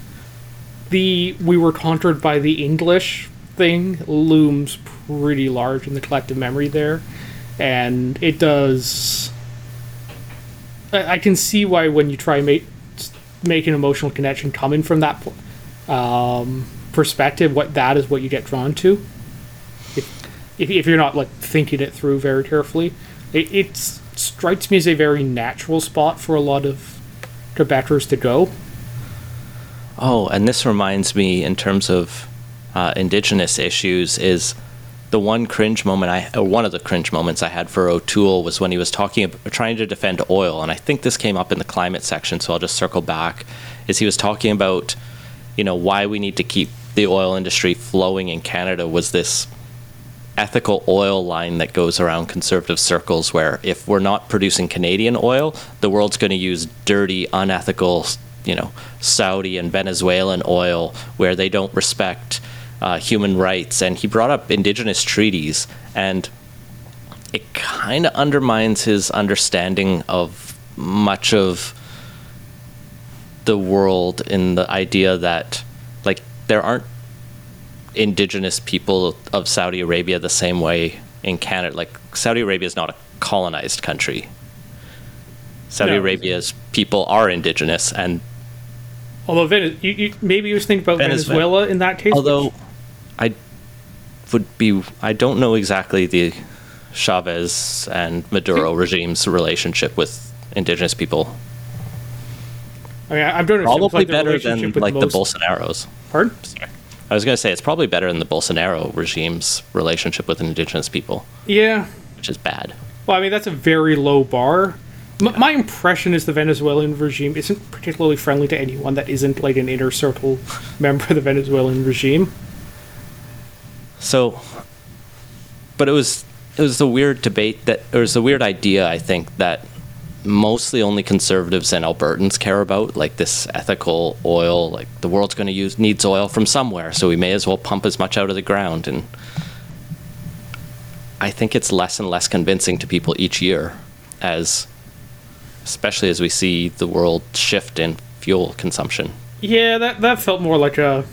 the we were conquered by the English thing looms pretty large in the collective memory there, and it does. I, I can see why when you try make make an emotional connection coming from that um, perspective, what that is what you get drawn to if, if you're not like thinking it through very carefully, it, it strikes me as a very natural spot for a lot of Quebecers to go.
Oh, and this reminds me, in terms of uh, indigenous issues, is the one cringe moment I, or one of the cringe moments I had for O'Toole was when he was talking, ab- trying to defend oil, and I think this came up in the climate section, so I'll just circle back. Is he was talking about, you know, why we need to keep the oil industry flowing in Canada was this ethical oil line that goes around conservative circles where if we're not producing Canadian oil, the world's going to use dirty, unethical, you know, Saudi and Venezuelan oil where they don't respect uh, human rights. And he brought up indigenous treaties, and it kind of undermines his understanding of much of the world in the idea that, like, there aren't indigenous people of Saudi Arabia the same way in Canada. Like Saudi Arabia is not a colonized country. Saudi
No.
Arabia's people are indigenous, and
Although you, you, maybe you was thinking about
Venezuela.
Venezuela in that case.
although I would be, I don't know exactly the Chavez and Maduro hmm. regime's relationship with indigenous people.
I mean, I'm doing
Probably better than like
most-
the Bolsonaros.
Pardon?
I was going to say it's probably better than the Bolsonaro regime's relationship with indigenous people,
Yeah.
which is bad.
Well, I mean, that's a very low bar. M- My impression is the Venezuelan regime isn't particularly friendly to anyone that isn't like an inner circle member of the Venezuelan regime.
So, but it was it was the weird debate that it was a weird idea I think that mostly only conservatives and Albertans care about, like this ethical oil. Like the world's going to use needs oil from somewhere, so we may as well pump as much out of the ground. And I think it's less and less convincing to people each year, as especially as we see the world shift in fuel consumption.
Yeah, that that felt more like a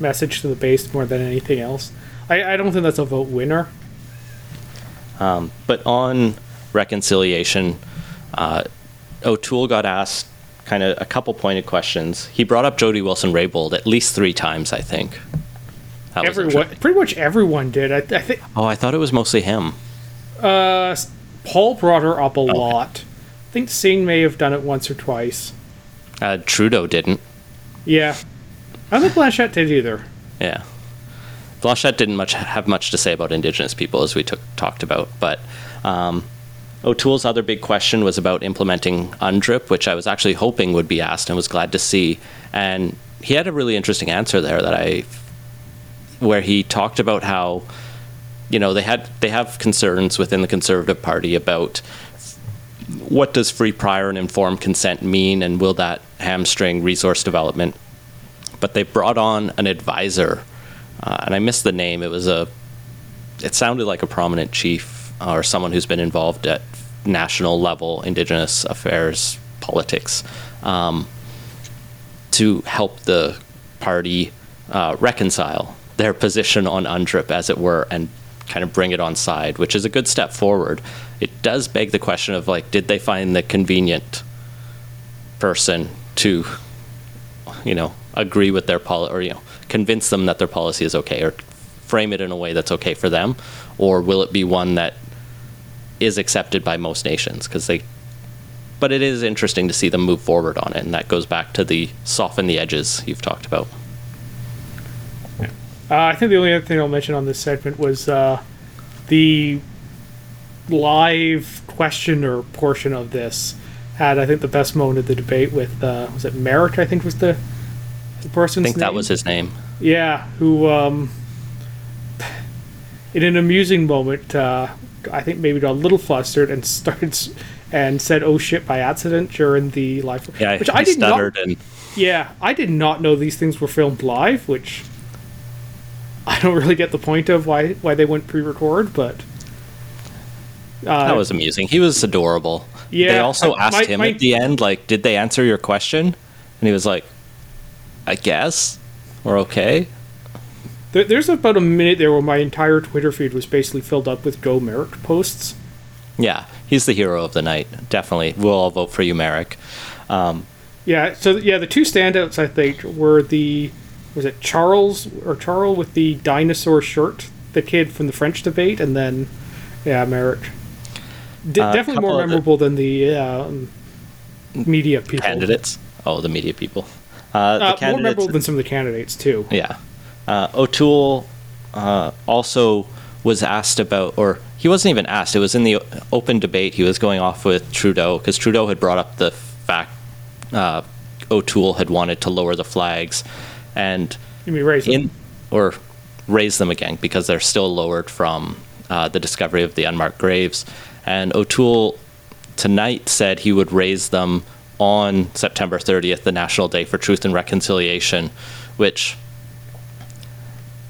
message to the base more than anything else. I, I don't think that's a vote winner.
Um, but on reconciliation, uh, O'Toole got asked kind of a couple pointed questions. He brought up Jody Wilson Raybould at least three times, I think. That
Everyone, pretty much everyone did. I, I think
Oh, I thought it was mostly him.
uh, Paul brought her up a lot. I think Singh may have done it once or twice.
Uh, Trudeau didn't.
Yeah, I don't think Blanchet did either.
Yeah. Blanchet didn't much have much to say about Indigenous people, as we took, talked about. But um, O'Toole's other big question was about implementing UNDRIP, which I was actually hoping would be asked and was glad to see. And he had a really interesting answer there that I, where he talked about how, you know, they had they have concerns within the Conservative Party about what does free, prior, and informed consent mean, and will that hamstring resource development? But they brought on an advisor, uh, and I missed the name. It was a, it sounded like a prominent chief uh, or someone who's been involved at national level Indigenous affairs politics, um, to help the party uh, reconcile their position on UNDRIP, as it were, and kind of bring it on side, which is a good step forward. It does beg the question of like, did they find the convenient person to, you know, agree with their policy or you know, convince them that their policy is okay, or frame it in a way that's okay for them, or will it be one that is accepted by most nations? Because they but it is interesting to see them move forward on it, and that goes back to the soften the edges you've talked about.
Uh, I think the only other thing I'll mention on this segment was uh, the live questioner portion of this had, I think, the best moment of the debate with uh, was it Merrick? I think was the, the person's
I think that was his name.
Yeah, who, um, in an amusing moment, uh, I think maybe got a little flustered and started and said "oh shit" by accident during the live.
Yeah,
which I did
stuttered
not.
and
Yeah, I did not know these things were filmed live, which I don't really get the point of why why they went pre-record, but uh,
that was amusing. He was adorable.
Yeah,
They also asked
my-
him
my-
at the end, like, did they answer your question? And he was like, I guess. We're okay.
there, there's about a minute there where my entire Twitter feed was basically filled up with Go Merrick posts.
Yeah, he's the hero of the night. Definitely. We'll all vote for you, Merrick.
Yeah, so yeah, the two standouts I think were the was it Charles or Charles with the dinosaur shirt, the kid from the French debate, and then yeah, Merrick. D-
Uh,
definitely more
of the-
memorable than the um, media people.
Candidates. Oh, the media people. Uh,
Uh, more memorable than some of the candidates too.
Yeah. Uh, O'Toole uh, also was asked about, or he wasn't even asked, it was in the open debate. He was going off with Trudeau because Trudeau had brought up the fact uh, O'Toole had wanted to lower the flags and
You mean raise them.
or raise them again because they're still lowered from uh, the discovery of the unmarked graves. And O'Toole tonight said he would raise them on September 30th, the National Day for Truth and Reconciliation, which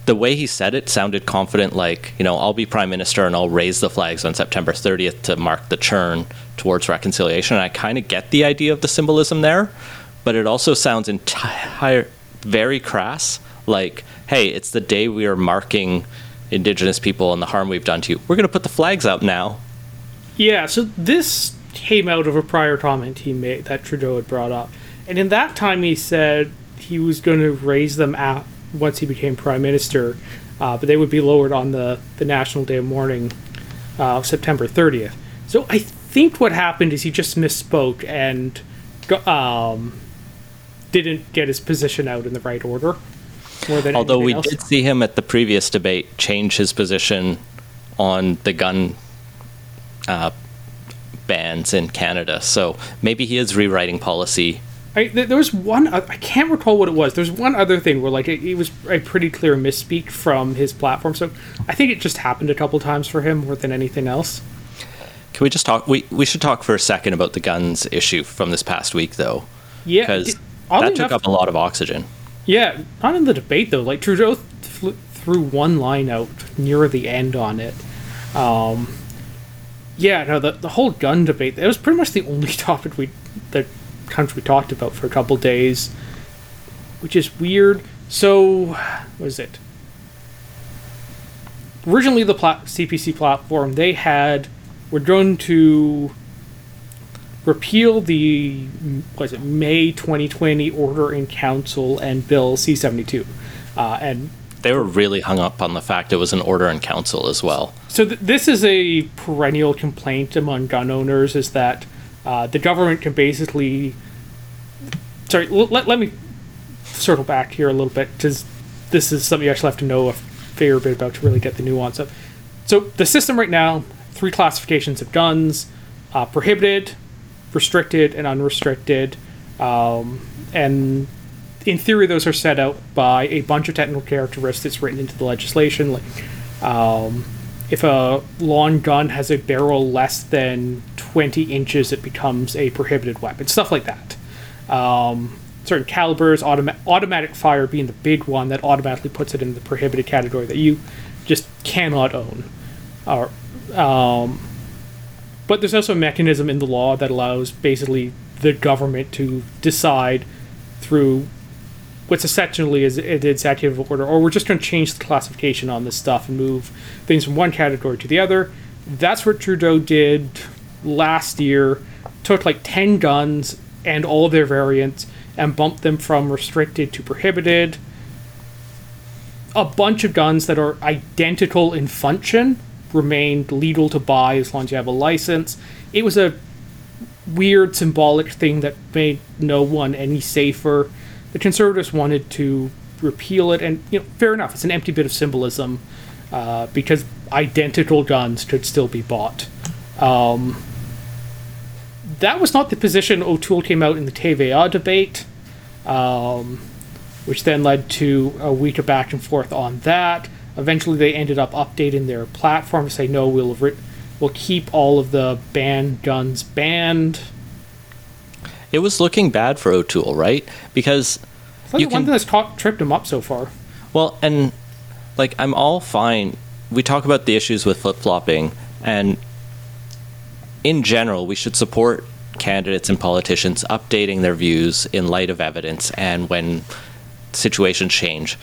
the way he said it sounded confident like, you know, I'll be prime minister and I'll raise the flags on September 30th to mark the churn towards reconciliation. And I kind of get the idea of the symbolism there, but it also sounds entire very crass like, hey, it's the day we are marking indigenous people and the harm we've done to you. We're going to put the flags up now.
Yeah, so this came out of a prior comment he made that Trudeau had brought up. And in that time, he said he was going to raise them out once he became prime minister, uh, but they would be lowered on the, the National Day of Mourning uh, of September 30th. So I think what happened is he just misspoke and um, didn't get his position out in the right order. More than
Although we
anything
did see him at the previous debate change his position on the gun uh, bans in Canada, so maybe he is rewriting policy.
I, there was one. I can't recall what it was. There's one other thing where like it, it was a pretty clear misspeak from his platform. So I think it just happened a couple times for him more than anything else.
Can we just talk? We we should talk for a second about the guns issue from this past week, though,
Yeah,
because that took up a lot of oxygen.
Yeah, not in the debate though. Like Trudeau th- threw one line out near the end on it. Um, yeah, no, the the whole gun debate. It was pretty much the only topic we the country talked about for a couple days, which is weird. So, what is it? Originally, the plat- CPC platform they had were going to repeal the was it May 2020 Order in Council and Bill C72, uh, and
They were really hung up on the fact it was an order in council as well.
so th- this is a perennial complaint among gun owners is that uh, the government can basically sorry l- let, let me circle back here a little bit because this is something you actually have to know a fair bit about to really get the nuance of so the system right now three classifications of guns uh, prohibited restricted and unrestricted um, and in theory those are set out by a bunch of technical characteristics written into the legislation like um, if a long gun has a barrel less than 20 inches, it becomes a prohibited weapon. Stuff like that. Um, certain calibers, automa- automatic fire being the big one that automatically puts it in the prohibited category that you just cannot own. Or, um, but there's also a mechanism in the law that allows basically the government to decide through what's essentially is an executive order, or we're just going to change the classification on this stuff and move things from one category to the other. That's what Trudeau did last year. Took like 10 guns and all their variants and bumped them from restricted to prohibited. A bunch of guns that are identical in function remained legal to buy as long as you have a license. It was a weird symbolic thing that made no one any safer. The conservatives wanted to repeal it, and you know, fair enough. It's an empty bit of symbolism uh, because identical guns could still be bought. Um, that was not the position O'Toole came out in the TVA debate, um, which then led to a week of back and forth on that. Eventually, they ended up updating their platform to say, no, we'll, re- we'll keep all of the banned guns banned.
It was looking bad for O'Toole, right? Because You
the one
can-
thing that's caught, tripped him up so far.
Well, and like I'm all fine. We talk about the issues with flip flopping, and in general, we should support candidates and politicians updating their views in light of evidence and when situations change.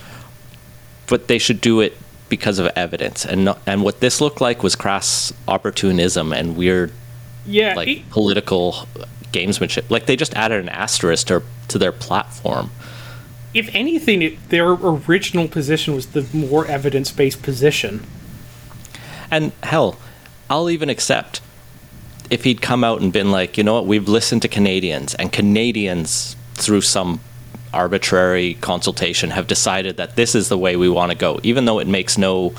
But they should do it because of evidence, and not, and what this looked like was crass opportunism and weird
Yeah,
like
it-
political gamesmanship. Like they just added an asterisk to, to their platform.
if anything, it, their original position was the more evidence-based position.
And hell, I'll even accept if he'd come out and been like, you know what, we've listened to Canadians, and Canadians, through some arbitrary consultation, have decided that this is the way we want to go, even though it makes no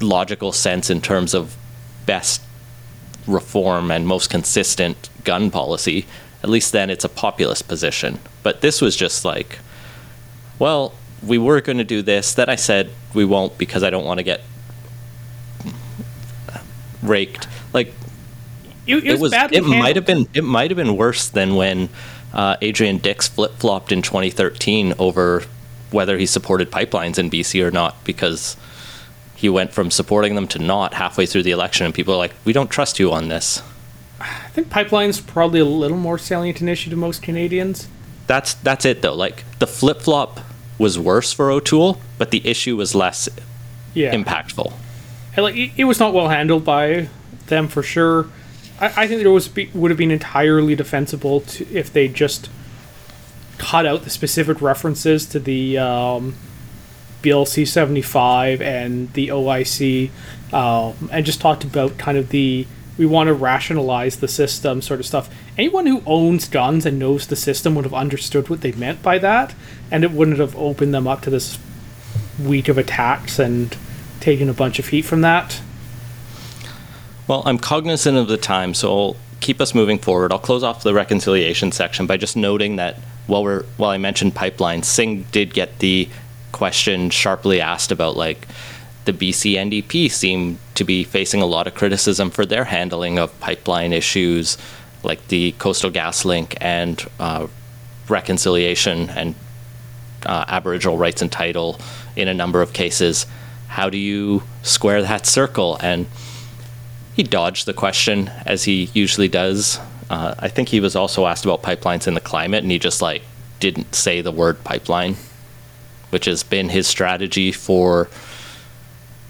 logical sense in terms of best reform and most consistent gun policy. At least then it's a populist position. But this was just like, well, we were going to do this. Then I said we won't because I don't want to get raked. Like
It, it
it
was,
was. It might have been. It might have been worse than when uh, Adrian Dix flip flopped in 2013 over whether he supported pipelines in BC or not because he went from supporting them to not halfway through the election, and people are like, "We don't trust you on this."
I think pipeline's probably a little more salient an issue to most Canadians.
That's that's it though. Like the flip flop was worse for O'Toole, but the issue was less
Yeah,
impactful.
And, like it, it was not well handled by them for sure. I, I think there was be, would have been entirely defensible to, if they just cut out the specific references to the um, BLC seventy five and the OIC, um, and just talked about kind of the we want to rationalize the system, sort of stuff. Anyone who owns guns and knows the system would have understood what they meant by that, and it wouldn't have opened them up to this week of attacks and taken a bunch of heat from that.
Well, I'm cognizant of the time, so I'll keep us moving forward. I'll close off the reconciliation section by just noting that while we're while I mentioned pipelines, Singh did get the question sharply asked about like the BC NDP seem to be facing a lot of criticism for their handling of pipeline issues, like the Coastal GasLink and uh, reconciliation and uh, Aboriginal rights and title in a number of cases. How do you square that circle? And he dodged the question as he usually does. Uh, I think he was also asked about pipelines in the climate, and he just like didn't say the word pipeline, which has been his strategy for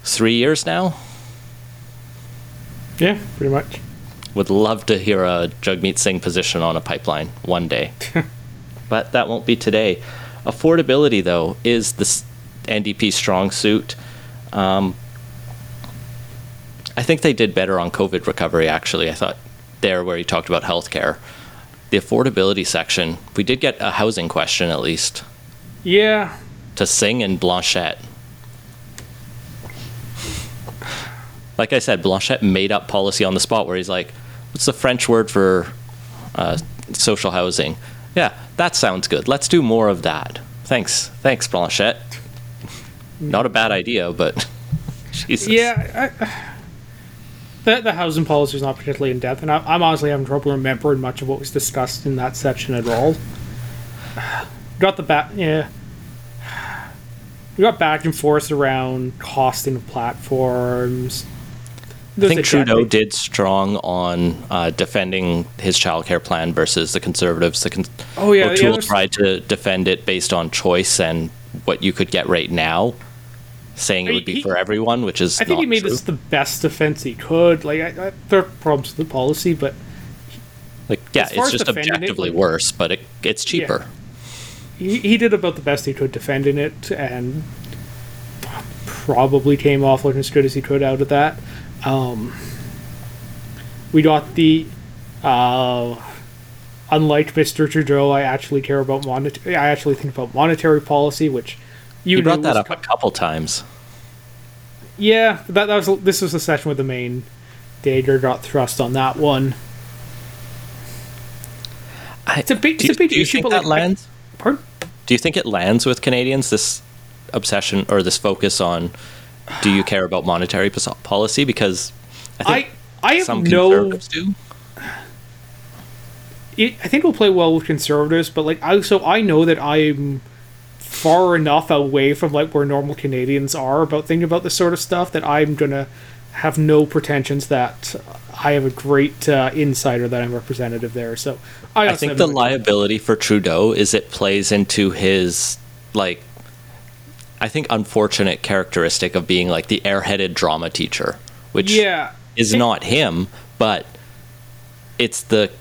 three years now.
Yeah, pretty much.
Would love to hear a Jagmeet Singh position on a pipeline one day, but that won't be today. Affordability, though, is the NDP strong suit. Um, I think they did better on COVID recovery, actually. I thought there, where he talked about healthcare, the affordability section, we did get a housing question at least
Yeah,
to Singh in Blanchet. Like I said, Blanchet made up policy on the spot where he's like, what's the French word for uh, social housing? Yeah, that sounds good. Let's do more of that. Thanks. Thanks, Blanchet. Not a bad idea, but Jesus.
yeah. I, the, the housing policy is not particularly in depth, and I, I'm honestly having trouble remembering much of what was discussed in that section at all. Got the back, yeah. We got back and forth around costing of platforms.
I think Trudeau did strong on uh, defending his childcare plan versus the Conservatives. The con-
Oh, yeah, yeah,
O'Toole
there's-
tried to defend it based on choice and what you could get right now, saying it would be
He-
for everyone, which is
I think he made
true.
this the best defense he could. Like, I, I, there are problems with the policy, but
like yeah, it's just
defending it,
objectively
like-
worse, but it, it's cheaper.
He, he did about the best he could defending it, and probably came off looking as good as he could out of that. Um, we got the, uh, unlike Mr. Trudeau, I actually care about monetary. I actually think about monetary policy, which you
You brought that up
co-
a couple times.
Yeah, that, that was this was the session with the main dagger got thrust on that one.
I,
It's a big,
do
it's a big
do you think that
like,
lands?
Pardon?
Do you think it lands with Canadians this obsession or this focus on do you care about monetary policy? Because I
I
think
I have
some
no.
conservatives do.
it, I think it'll play well with conservatives, but like I so I know that I'm far enough away from like where normal Canadians are about thinking about this sort of stuff that I'm gonna have no pretensions that I have a great uh, insider that I'm representative there. So I,
I think the liability for Trudeau is it plays into his like I think unfortunate characteristic of being like the airheaded drama teacher, which
yeah
is not him, but it's the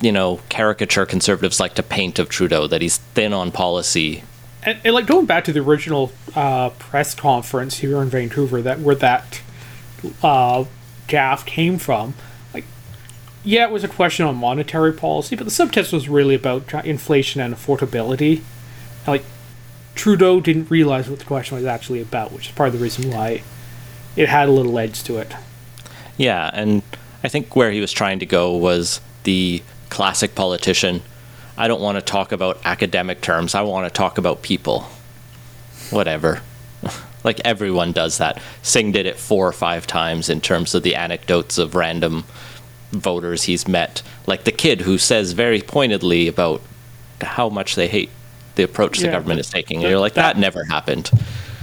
you know caricature conservatives like to paint of Trudeau that he's thin on policy.
and, and like going back to the original uh, press conference here in Vancouver, that where that uh, gaff came from, like, yeah, it was a question on monetary policy, but the subtext was really about inflation and affordability. Like, Trudeau didn't realize what the question was actually about, which is part of the reason why it had a little edge to it.
Yeah, and I think where he was trying to go was the classic politician. I don't want to talk about academic terms. I want to talk about people. Whatever. Like everyone does that. Singh did it four or five times in terms of the anecdotes of random voters he's met. Like the kid who says very pointedly about how much they hate the approach the
Yeah,
government is taking.
That-
you're like, that,
that-
never happened.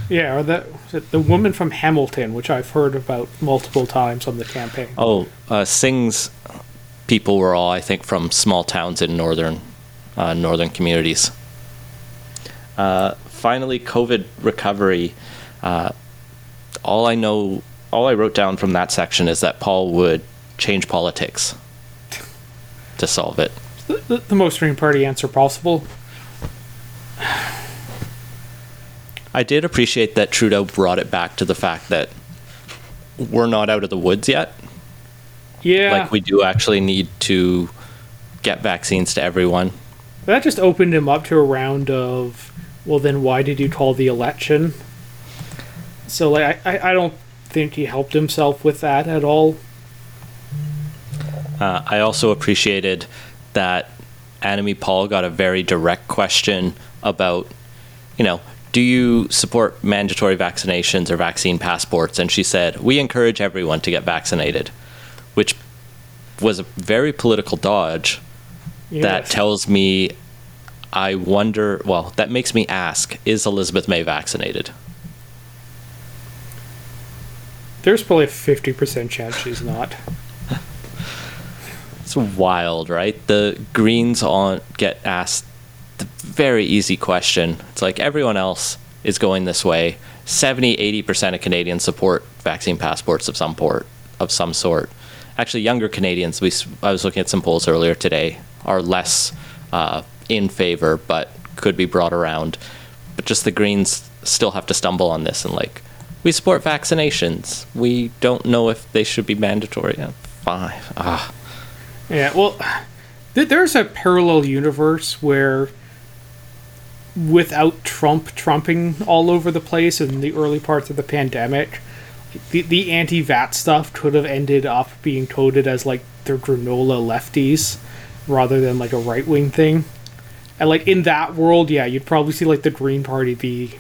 Yeah, or the the woman from Hamilton, which I've heard about multiple times on the campaign.
Oh, uh, Singh's people were all, I think, from small towns in northern uh, northern communities. Uh, finally, COVID recovery. Uh, all I know, all I wrote down from that section is that Paul would change politics to solve it.
The, the, the most Green Party answer possible.
I did appreciate that Trudeau brought it back to the fact that we're not out of the woods yet.
Yeah,
Like we do actually need to get vaccines to everyone.
that just opened him up to a round of, well, then why did you call the election? So like, I, I don't think he helped himself with that at all.
Uh, I also appreciated that Annamie Paul got a very direct question about, you know, do you support mandatory vaccinations or vaccine passports? And she said, we encourage everyone to get vaccinated, which was a very political dodge that tells me I wonder, well, that makes me ask, is Elizabeth May vaccinated?
There's probably a fifty percent chance she's not.
It's wild, right? The Greens on get asked the very easy question. It's like everyone else is going this way. 70, 80% of Canadians support vaccine passports of some port of some sort. Actually, younger Canadians, we I was looking at some polls earlier today, are less uh, in favor, but could be brought around. But just the Greens still have to stumble on this and like, we support vaccinations. We don't know if they should be mandatory. Yeah, fine. Ah.
Yeah, well, th- there's a parallel universe where, without Trump trumping all over the place in the early parts of the pandemic, the, the anti VAT stuff could have ended up being coded as like their granola lefties rather than like a right wing thing. And like in that world, yeah, you'd probably see like the Green Party be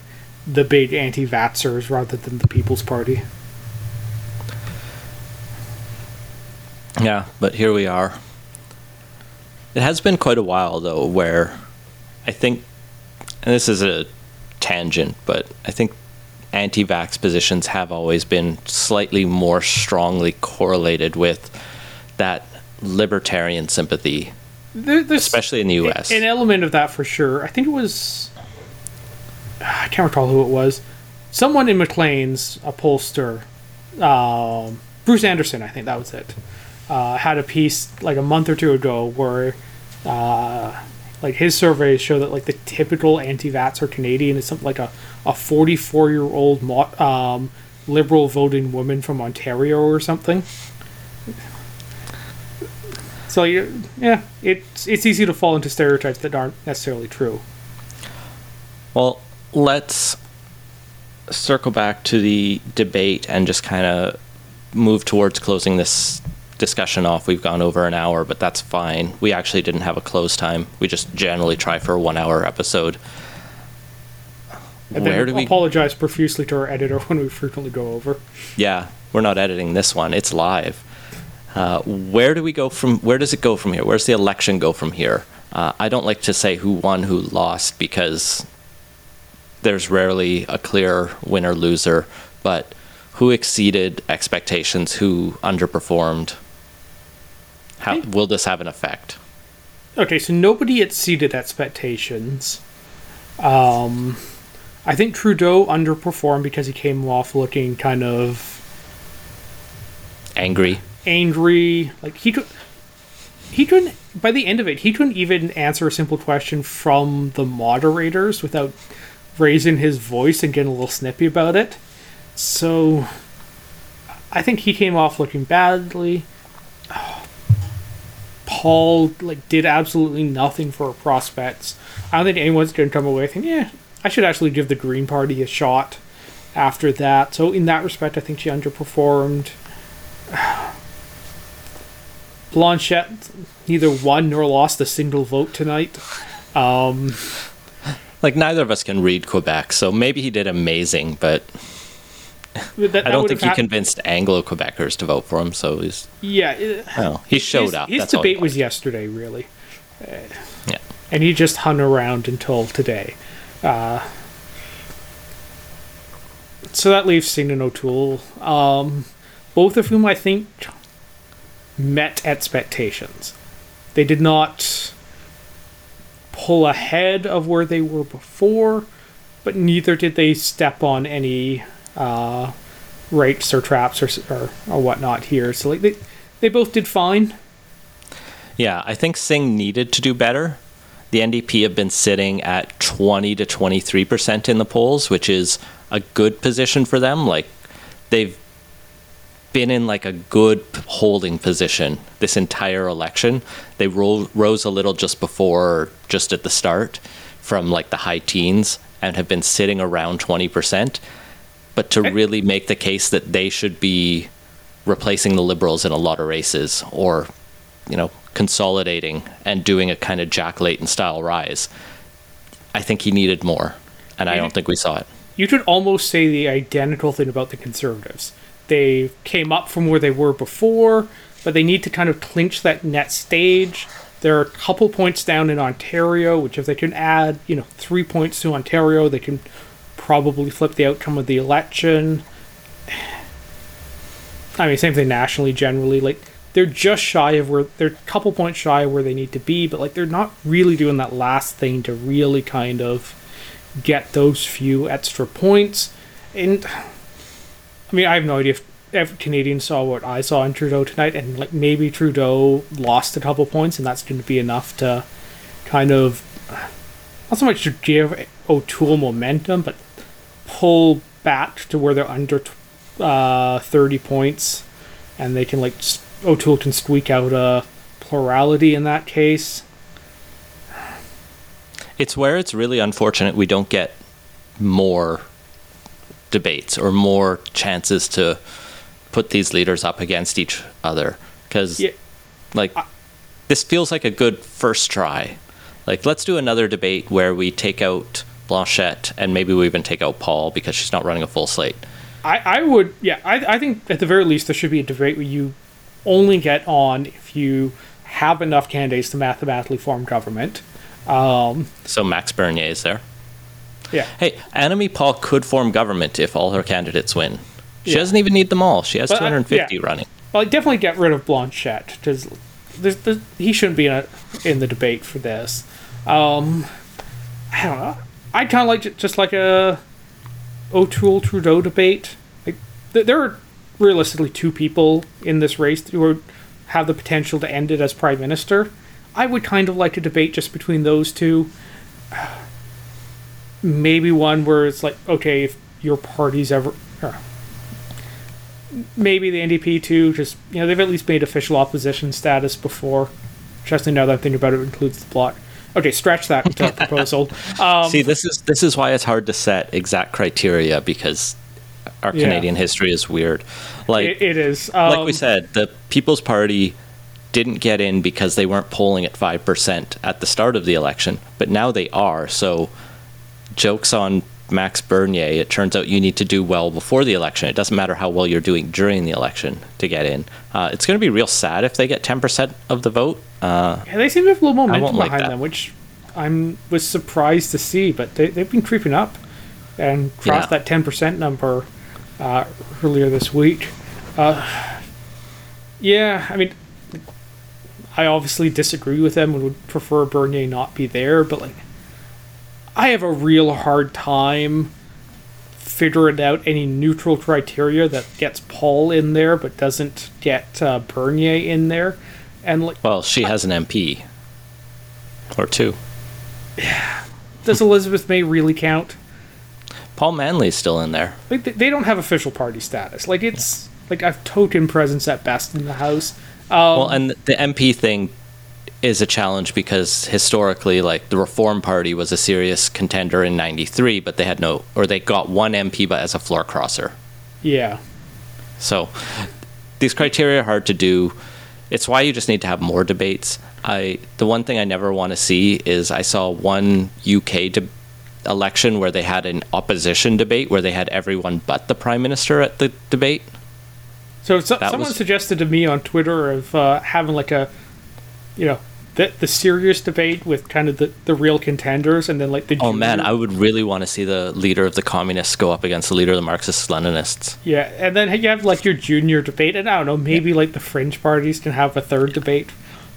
the big anti vaxxers rather than the People's Party.
Yeah, but here we are. It has been quite a while, though, where I think, and this is a tangent, but I think anti vax positions have always been slightly more strongly correlated with that libertarian sympathy,
There,
especially in the US.
An element of that for sure. I think it was. I can't recall who it was. Someone in Maclean's, a pollster, um, Bruce Anderson, I think that was it, uh, had a piece like a month or two ago where, uh, like his surveys show that like the typical anti-vaxxer Canadian is something like a a 44 year old um, liberal voting woman from Ontario or something. So yeah, it's it's easy to fall into stereotypes that aren't necessarily true.
Well, let's circle back to the debate and just kind of move towards closing this discussion off. We've gone over an hour, but that's fine. We actually didn't have a close time. We just generally try for a one hour episode.
And
Where
then
do we?
apologize profusely to our editor when we frequently go over.
Yeah, we're not editing this one. It's live. Uh, where do we go from? Where does it go from here? Where's the election go from here? Uh, I don't like to say who won, who lost, because there's rarely a clear winner loser. But who exceeded expectations? Who underperformed? How will this have an effect?
Okay, so nobody exceeded expectations. Um, I think Trudeau underperformed because he came off looking kind of
Angry.
angry. Like he could, he couldn't. By the end of it, he couldn't even answer a simple question from the moderators without raising his voice and getting a little snippy about it. So, I think he came off looking badly. Paul like did absolutely nothing for prospects. I don't think anyone's going to come away thinking, yeah, I should actually give the Green Party a shot after that. So in that respect, I think she underperformed. Blanchet neither won nor lost a single vote tonight. Um,
Like neither of us can read Quebec, so maybe he did amazing, but
that- that
I don't think he convinced Anglo Quebecers to vote for him. So he's
Yeah, it-
he showed
his,
up.
His
That's all
debate was yesterday, really,
Yeah.
and he just hung around until today. Uh, so that leaves Singh and O'Toole, um, both of whom I think met expectations. They did not pull ahead of where they were before, but neither did they step on any uh, or traps or, or or whatnot here. So like they they both did fine.
Yeah, I think Singh needed to do better. The NDP have been sitting at 20 to 23 percent in the polls, which is a good position for them. Like they've been in like a good holding position this entire election. They ro- rose a little just before, just at the start, from like the high teens, and have been sitting around twenty percent. But to really make the case that they should be replacing the liberals in a lot of races, or you know, consolidating and doing a kind of Jack Layton style rise, I think he needed more, and I don't think we saw it.
You could almost say the identical thing about the Conservatives. They came up from where they were before, but they need to kind of clinch that net stage. There are a couple points down in Ontario, which if they can add, you know, three points to Ontario, they can probably flip the outcome of the election. I mean, same thing nationally, generally. Like, they're just shy of where they're a couple points shy of where they need to be, but like they're not really doing that last thing to really kind of get those few extra points. And I mean, I have no idea if, every Canadian saw what I saw in Trudeau tonight, and like maybe Trudeau lost a couple points, and that's going to be enough to kind of not so much to give O'Toole momentum, but pull back to where they're under uh, 30 points, and they can like O'Toole can squeak out a plurality in that case.
It's where it's really unfortunate we don't get more debates or more chances to put these leaders up against each other because
Yeah.
like this feels like a good first try like let's do another debate where we take out blanchet and maybe we even take out paul because she's not running a full slate
I, I would, yeah, I, I think at the very least there should be a debate where you only get on if you have enough candidates to mathematically form government. Um,
so max bernier is there
yeah.
hey annamie paul could form government if all her candidates win she
Yeah.
doesn't even need them all she has
But, uh,
250
yeah.
running
Well, I'd definitely get rid of Blanchet because he shouldn't be in, a, in the debate for this. Um, I don't know. I'd kind of like ju- just like a O'Toole Trudeau debate. Like th- there are realistically two people in this race who have the potential to end it as prime minister. I would kind of like a debate just between those two. Maybe one where it's like, okay, if your party's ever. maybe the NDP too. Just you know, they've at least made official opposition status before. Especially now that I'm thinking about it, it includes the bloc. Okay, stretch that proposal. Um,
See, this is this is why it's hard to set exact criteria because our
Yeah.
Canadian history is weird. Like
it, it is. Um,
like we said, the People's Party didn't get in because they weren't polling at five percent at the start of the election, but now they are. So, jokes on Max Bernier. It turns out you need to do well before the election. It doesn't matter how well you're doing during the election to get in. Uh, it's going to be real sad if they get ten percent of the vote. Uh,
Yeah, they seem to have a little momentum
like
behind
that.
them, which I'm was surprised to see. But they they've been creeping up and crossed
Yeah.
that ten percent number uh, earlier this week. Uh, yeah, I mean, I obviously disagree with them and would prefer Bernier not be there, but like, I have a real hard time figuring out any neutral criteria that gets Paul in there but doesn't get uh, Bernier in there. And like,
well, she has an MP or two. Yeah.
does Elizabeth May really count?
Paul Manly's still in there.
Like they, they don't have official party status. Like it's like a token presence at best in the house. Um,
Well, and the MP thing is a challenge because historically, like the Reform Party was a serious contender in '93, but they had no, or they got one MP, but as a floor crosser.
yeah,
So these criteria are hard to do. It's why you just need to have more debates. I the one thing I never want to see is I saw one UK de- election where they had an opposition debate where they had everyone but the prime minister at the debate.
So, so someone
was-
suggested to me on Twitter of uh, having like a, you know, the the serious debate with kind of the, the real contenders, and then like the
Oh man, I would really want to see the leader of the communists go up against the leader of the Marxist Leninists.
yeah, and then you have like your junior debate, and I don't know, maybe like the fringe parties can have a third debate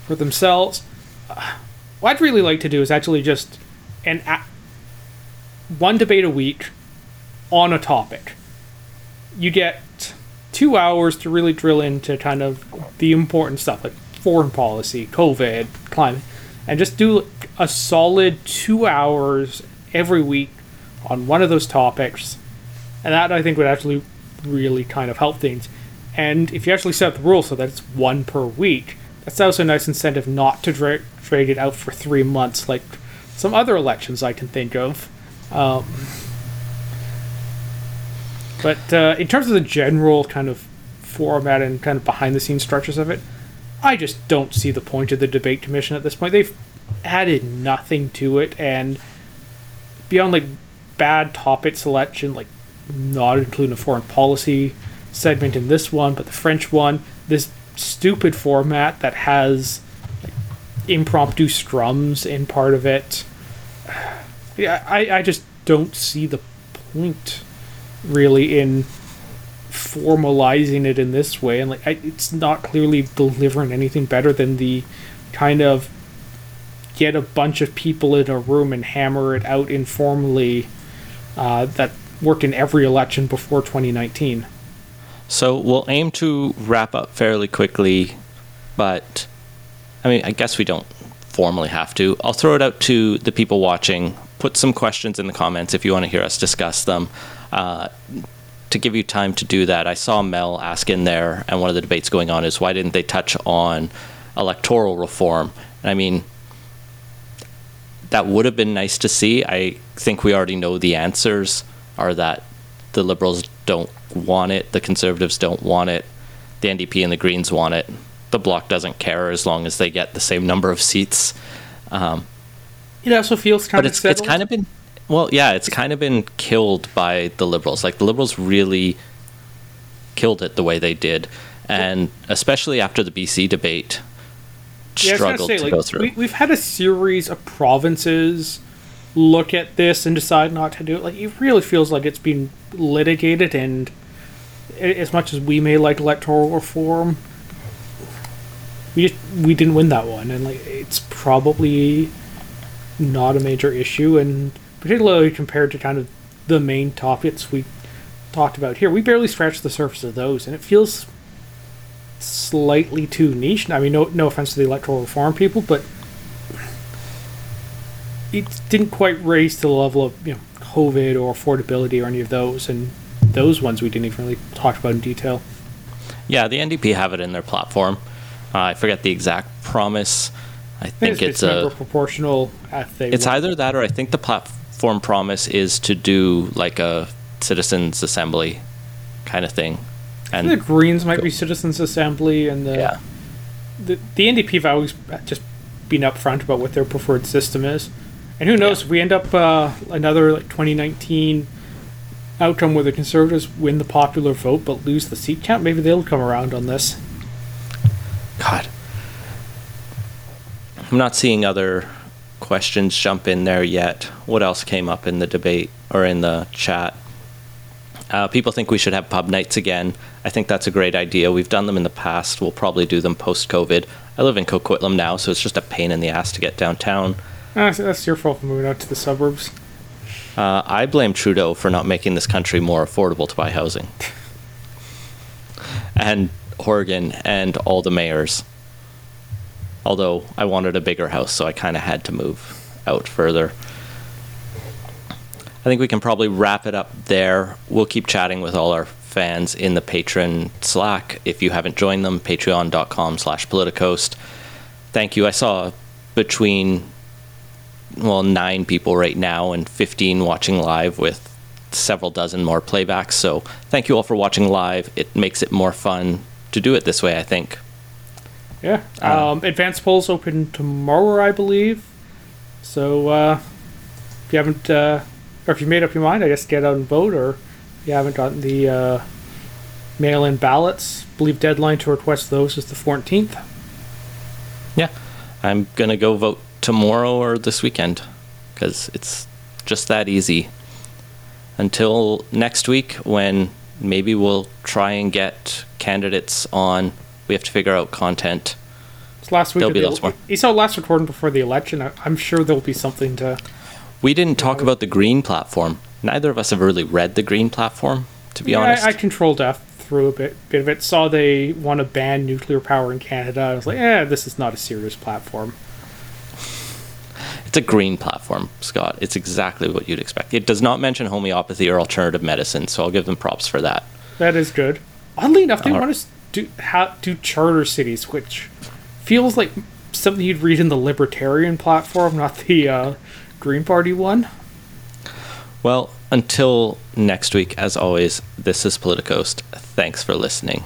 for themselves. Uh, what I'd really like to do is actually just an a- one debate a week on a topic. You get two hours to really drill into kind of the important stuff like foreign policy, COVID, climate, and just do a solid two hours every week on one of those topics. And that I think would actually really kind of help things. And if you actually set the rule so that it's one per week, that's also a nice incentive not to dra- drag it out for three months like some other elections I can think of. Um, but uh, in terms of the general kind of format and kind of behind the scenes structures of it, I just don't see the point of the debate commission at this point. They've added nothing to it, and beyond like bad topic selection, like not including a foreign policy segment in this one, but the French one, this stupid format that has like, impromptu scrums in part of it. Yeah, I, I just don't see the point really in formalizing it in this way and like I, it's not clearly delivering anything better than the kind of get a bunch of people in a room and hammer it out informally uh, that worked in every election before 2019
So we'll aim to wrap up fairly quickly, but I mean, I guess we don't formally have to. I'll throw it out to the people watching. Put some questions in the comments if you want to hear us discuss them. Uh, to give you time to do that, I saw Mel ask in there, and one of the debates going on is why didn't they touch on electoral reform? And I mean, that would have been nice to see. I think we already know the answers are that the Liberals don't want it, the Conservatives don't want it, the NDP and the Greens want it. The Bloc doesn't care as long as they get the same number of seats. Um,
it also feels kind
but
of
it's it's kind of been well, yeah, it's kind of been killed by the Liberals. Like the Liberals really killed it the way they did, and especially after the BC debate,
Yeah,
struggled
say,
to
like,
go through.
We, we've had a series of provinces look at this and decide not to do it. Like, it really feels like it's been litigated, and as much as we may like electoral reform, we just, we didn't win that one, and like it's probably not a major issue, and particularly compared to kind of the main topics we talked about here, we barely scratched the surface of those, and it feels slightly too niche. I mean, no, no offense to the electoral reform people, but it didn't quite raise to the level of you know COVID or affordability or any of those, and those ones we didn't even really talk about in detail.
Yeah, the NDP have it in their platform. Uh, I forget the exact promise. I think it's
member
a.
proportional
It's either that or I think the platform promise is to do like a citizens assembly kind of thing. And
the Greens might be Citizens Assembly, and the
yeah,
the, the NDP have always just been upfront about what their preferred system is. And who knows, if we end up uh, another like 2019 outcome where the Conservatives win the popular vote but lose the seat count, maybe they'll come around on this.
God. I'm not seeing other questions jump in there yet. What else came up in the debate or in the chat? Uh, people think we should have pub nights again. I think that's a great idea. We've done them in the past. We'll probably do them post COVID. I live in Coquitlam now, so it's just a pain in the ass to get downtown.
Ah, so that's your fault for moving out to the suburbs.
Uh, I blame Trudeau for not making this country more affordable to buy housing. and Horgan and all the mayors. Although I wanted a bigger house, so I kind of had to move out further. I think we can probably wrap it up there. We'll keep chatting with all our fans in the Patreon Slack. If you haven't joined them, patreon.com slash politicoast. Thank you. I saw between well, nine people right now and 15 watching live with several dozen more playbacks. So thank you all for watching live. It makes it more fun to do it this way, I think.
Yeah. Um, advanced polls open tomorrow, I believe. So uh, if you haven't, uh, or if you made up your mind, I guess get out and vote. Or if you haven't gotten the uh, mail-in ballots, I believe deadline to request those is the 14th.
Yeah, I'm going to go vote tomorrow or this weekend because it's just that easy. Until next week, when maybe we'll try and get candidates on. We have to figure out content.
It's last week.
There'll be
the-
lots more.
You saw last recording before the election. I, I'm sure there'll be something to.
We didn't talk about the green platform. Neither of us have really read the green platform, to be
Yeah,
honest.
I, I controlled F through a bit, bit of it. Saw they want to ban nuclear power in Canada. I was like, eh, this is not a serious platform.
It's a green platform, Scott. It's exactly what you'd expect. It does not mention homeopathy or alternative medicine, so I'll give them props for that.
That is good. Oddly enough, they
Alright.
want us to ha- do charter cities, which feels like something you'd read in the Libertarian platform, not the uh, Green Party one.
Well, until next week, as always, this is Politicoast. Thanks for listening.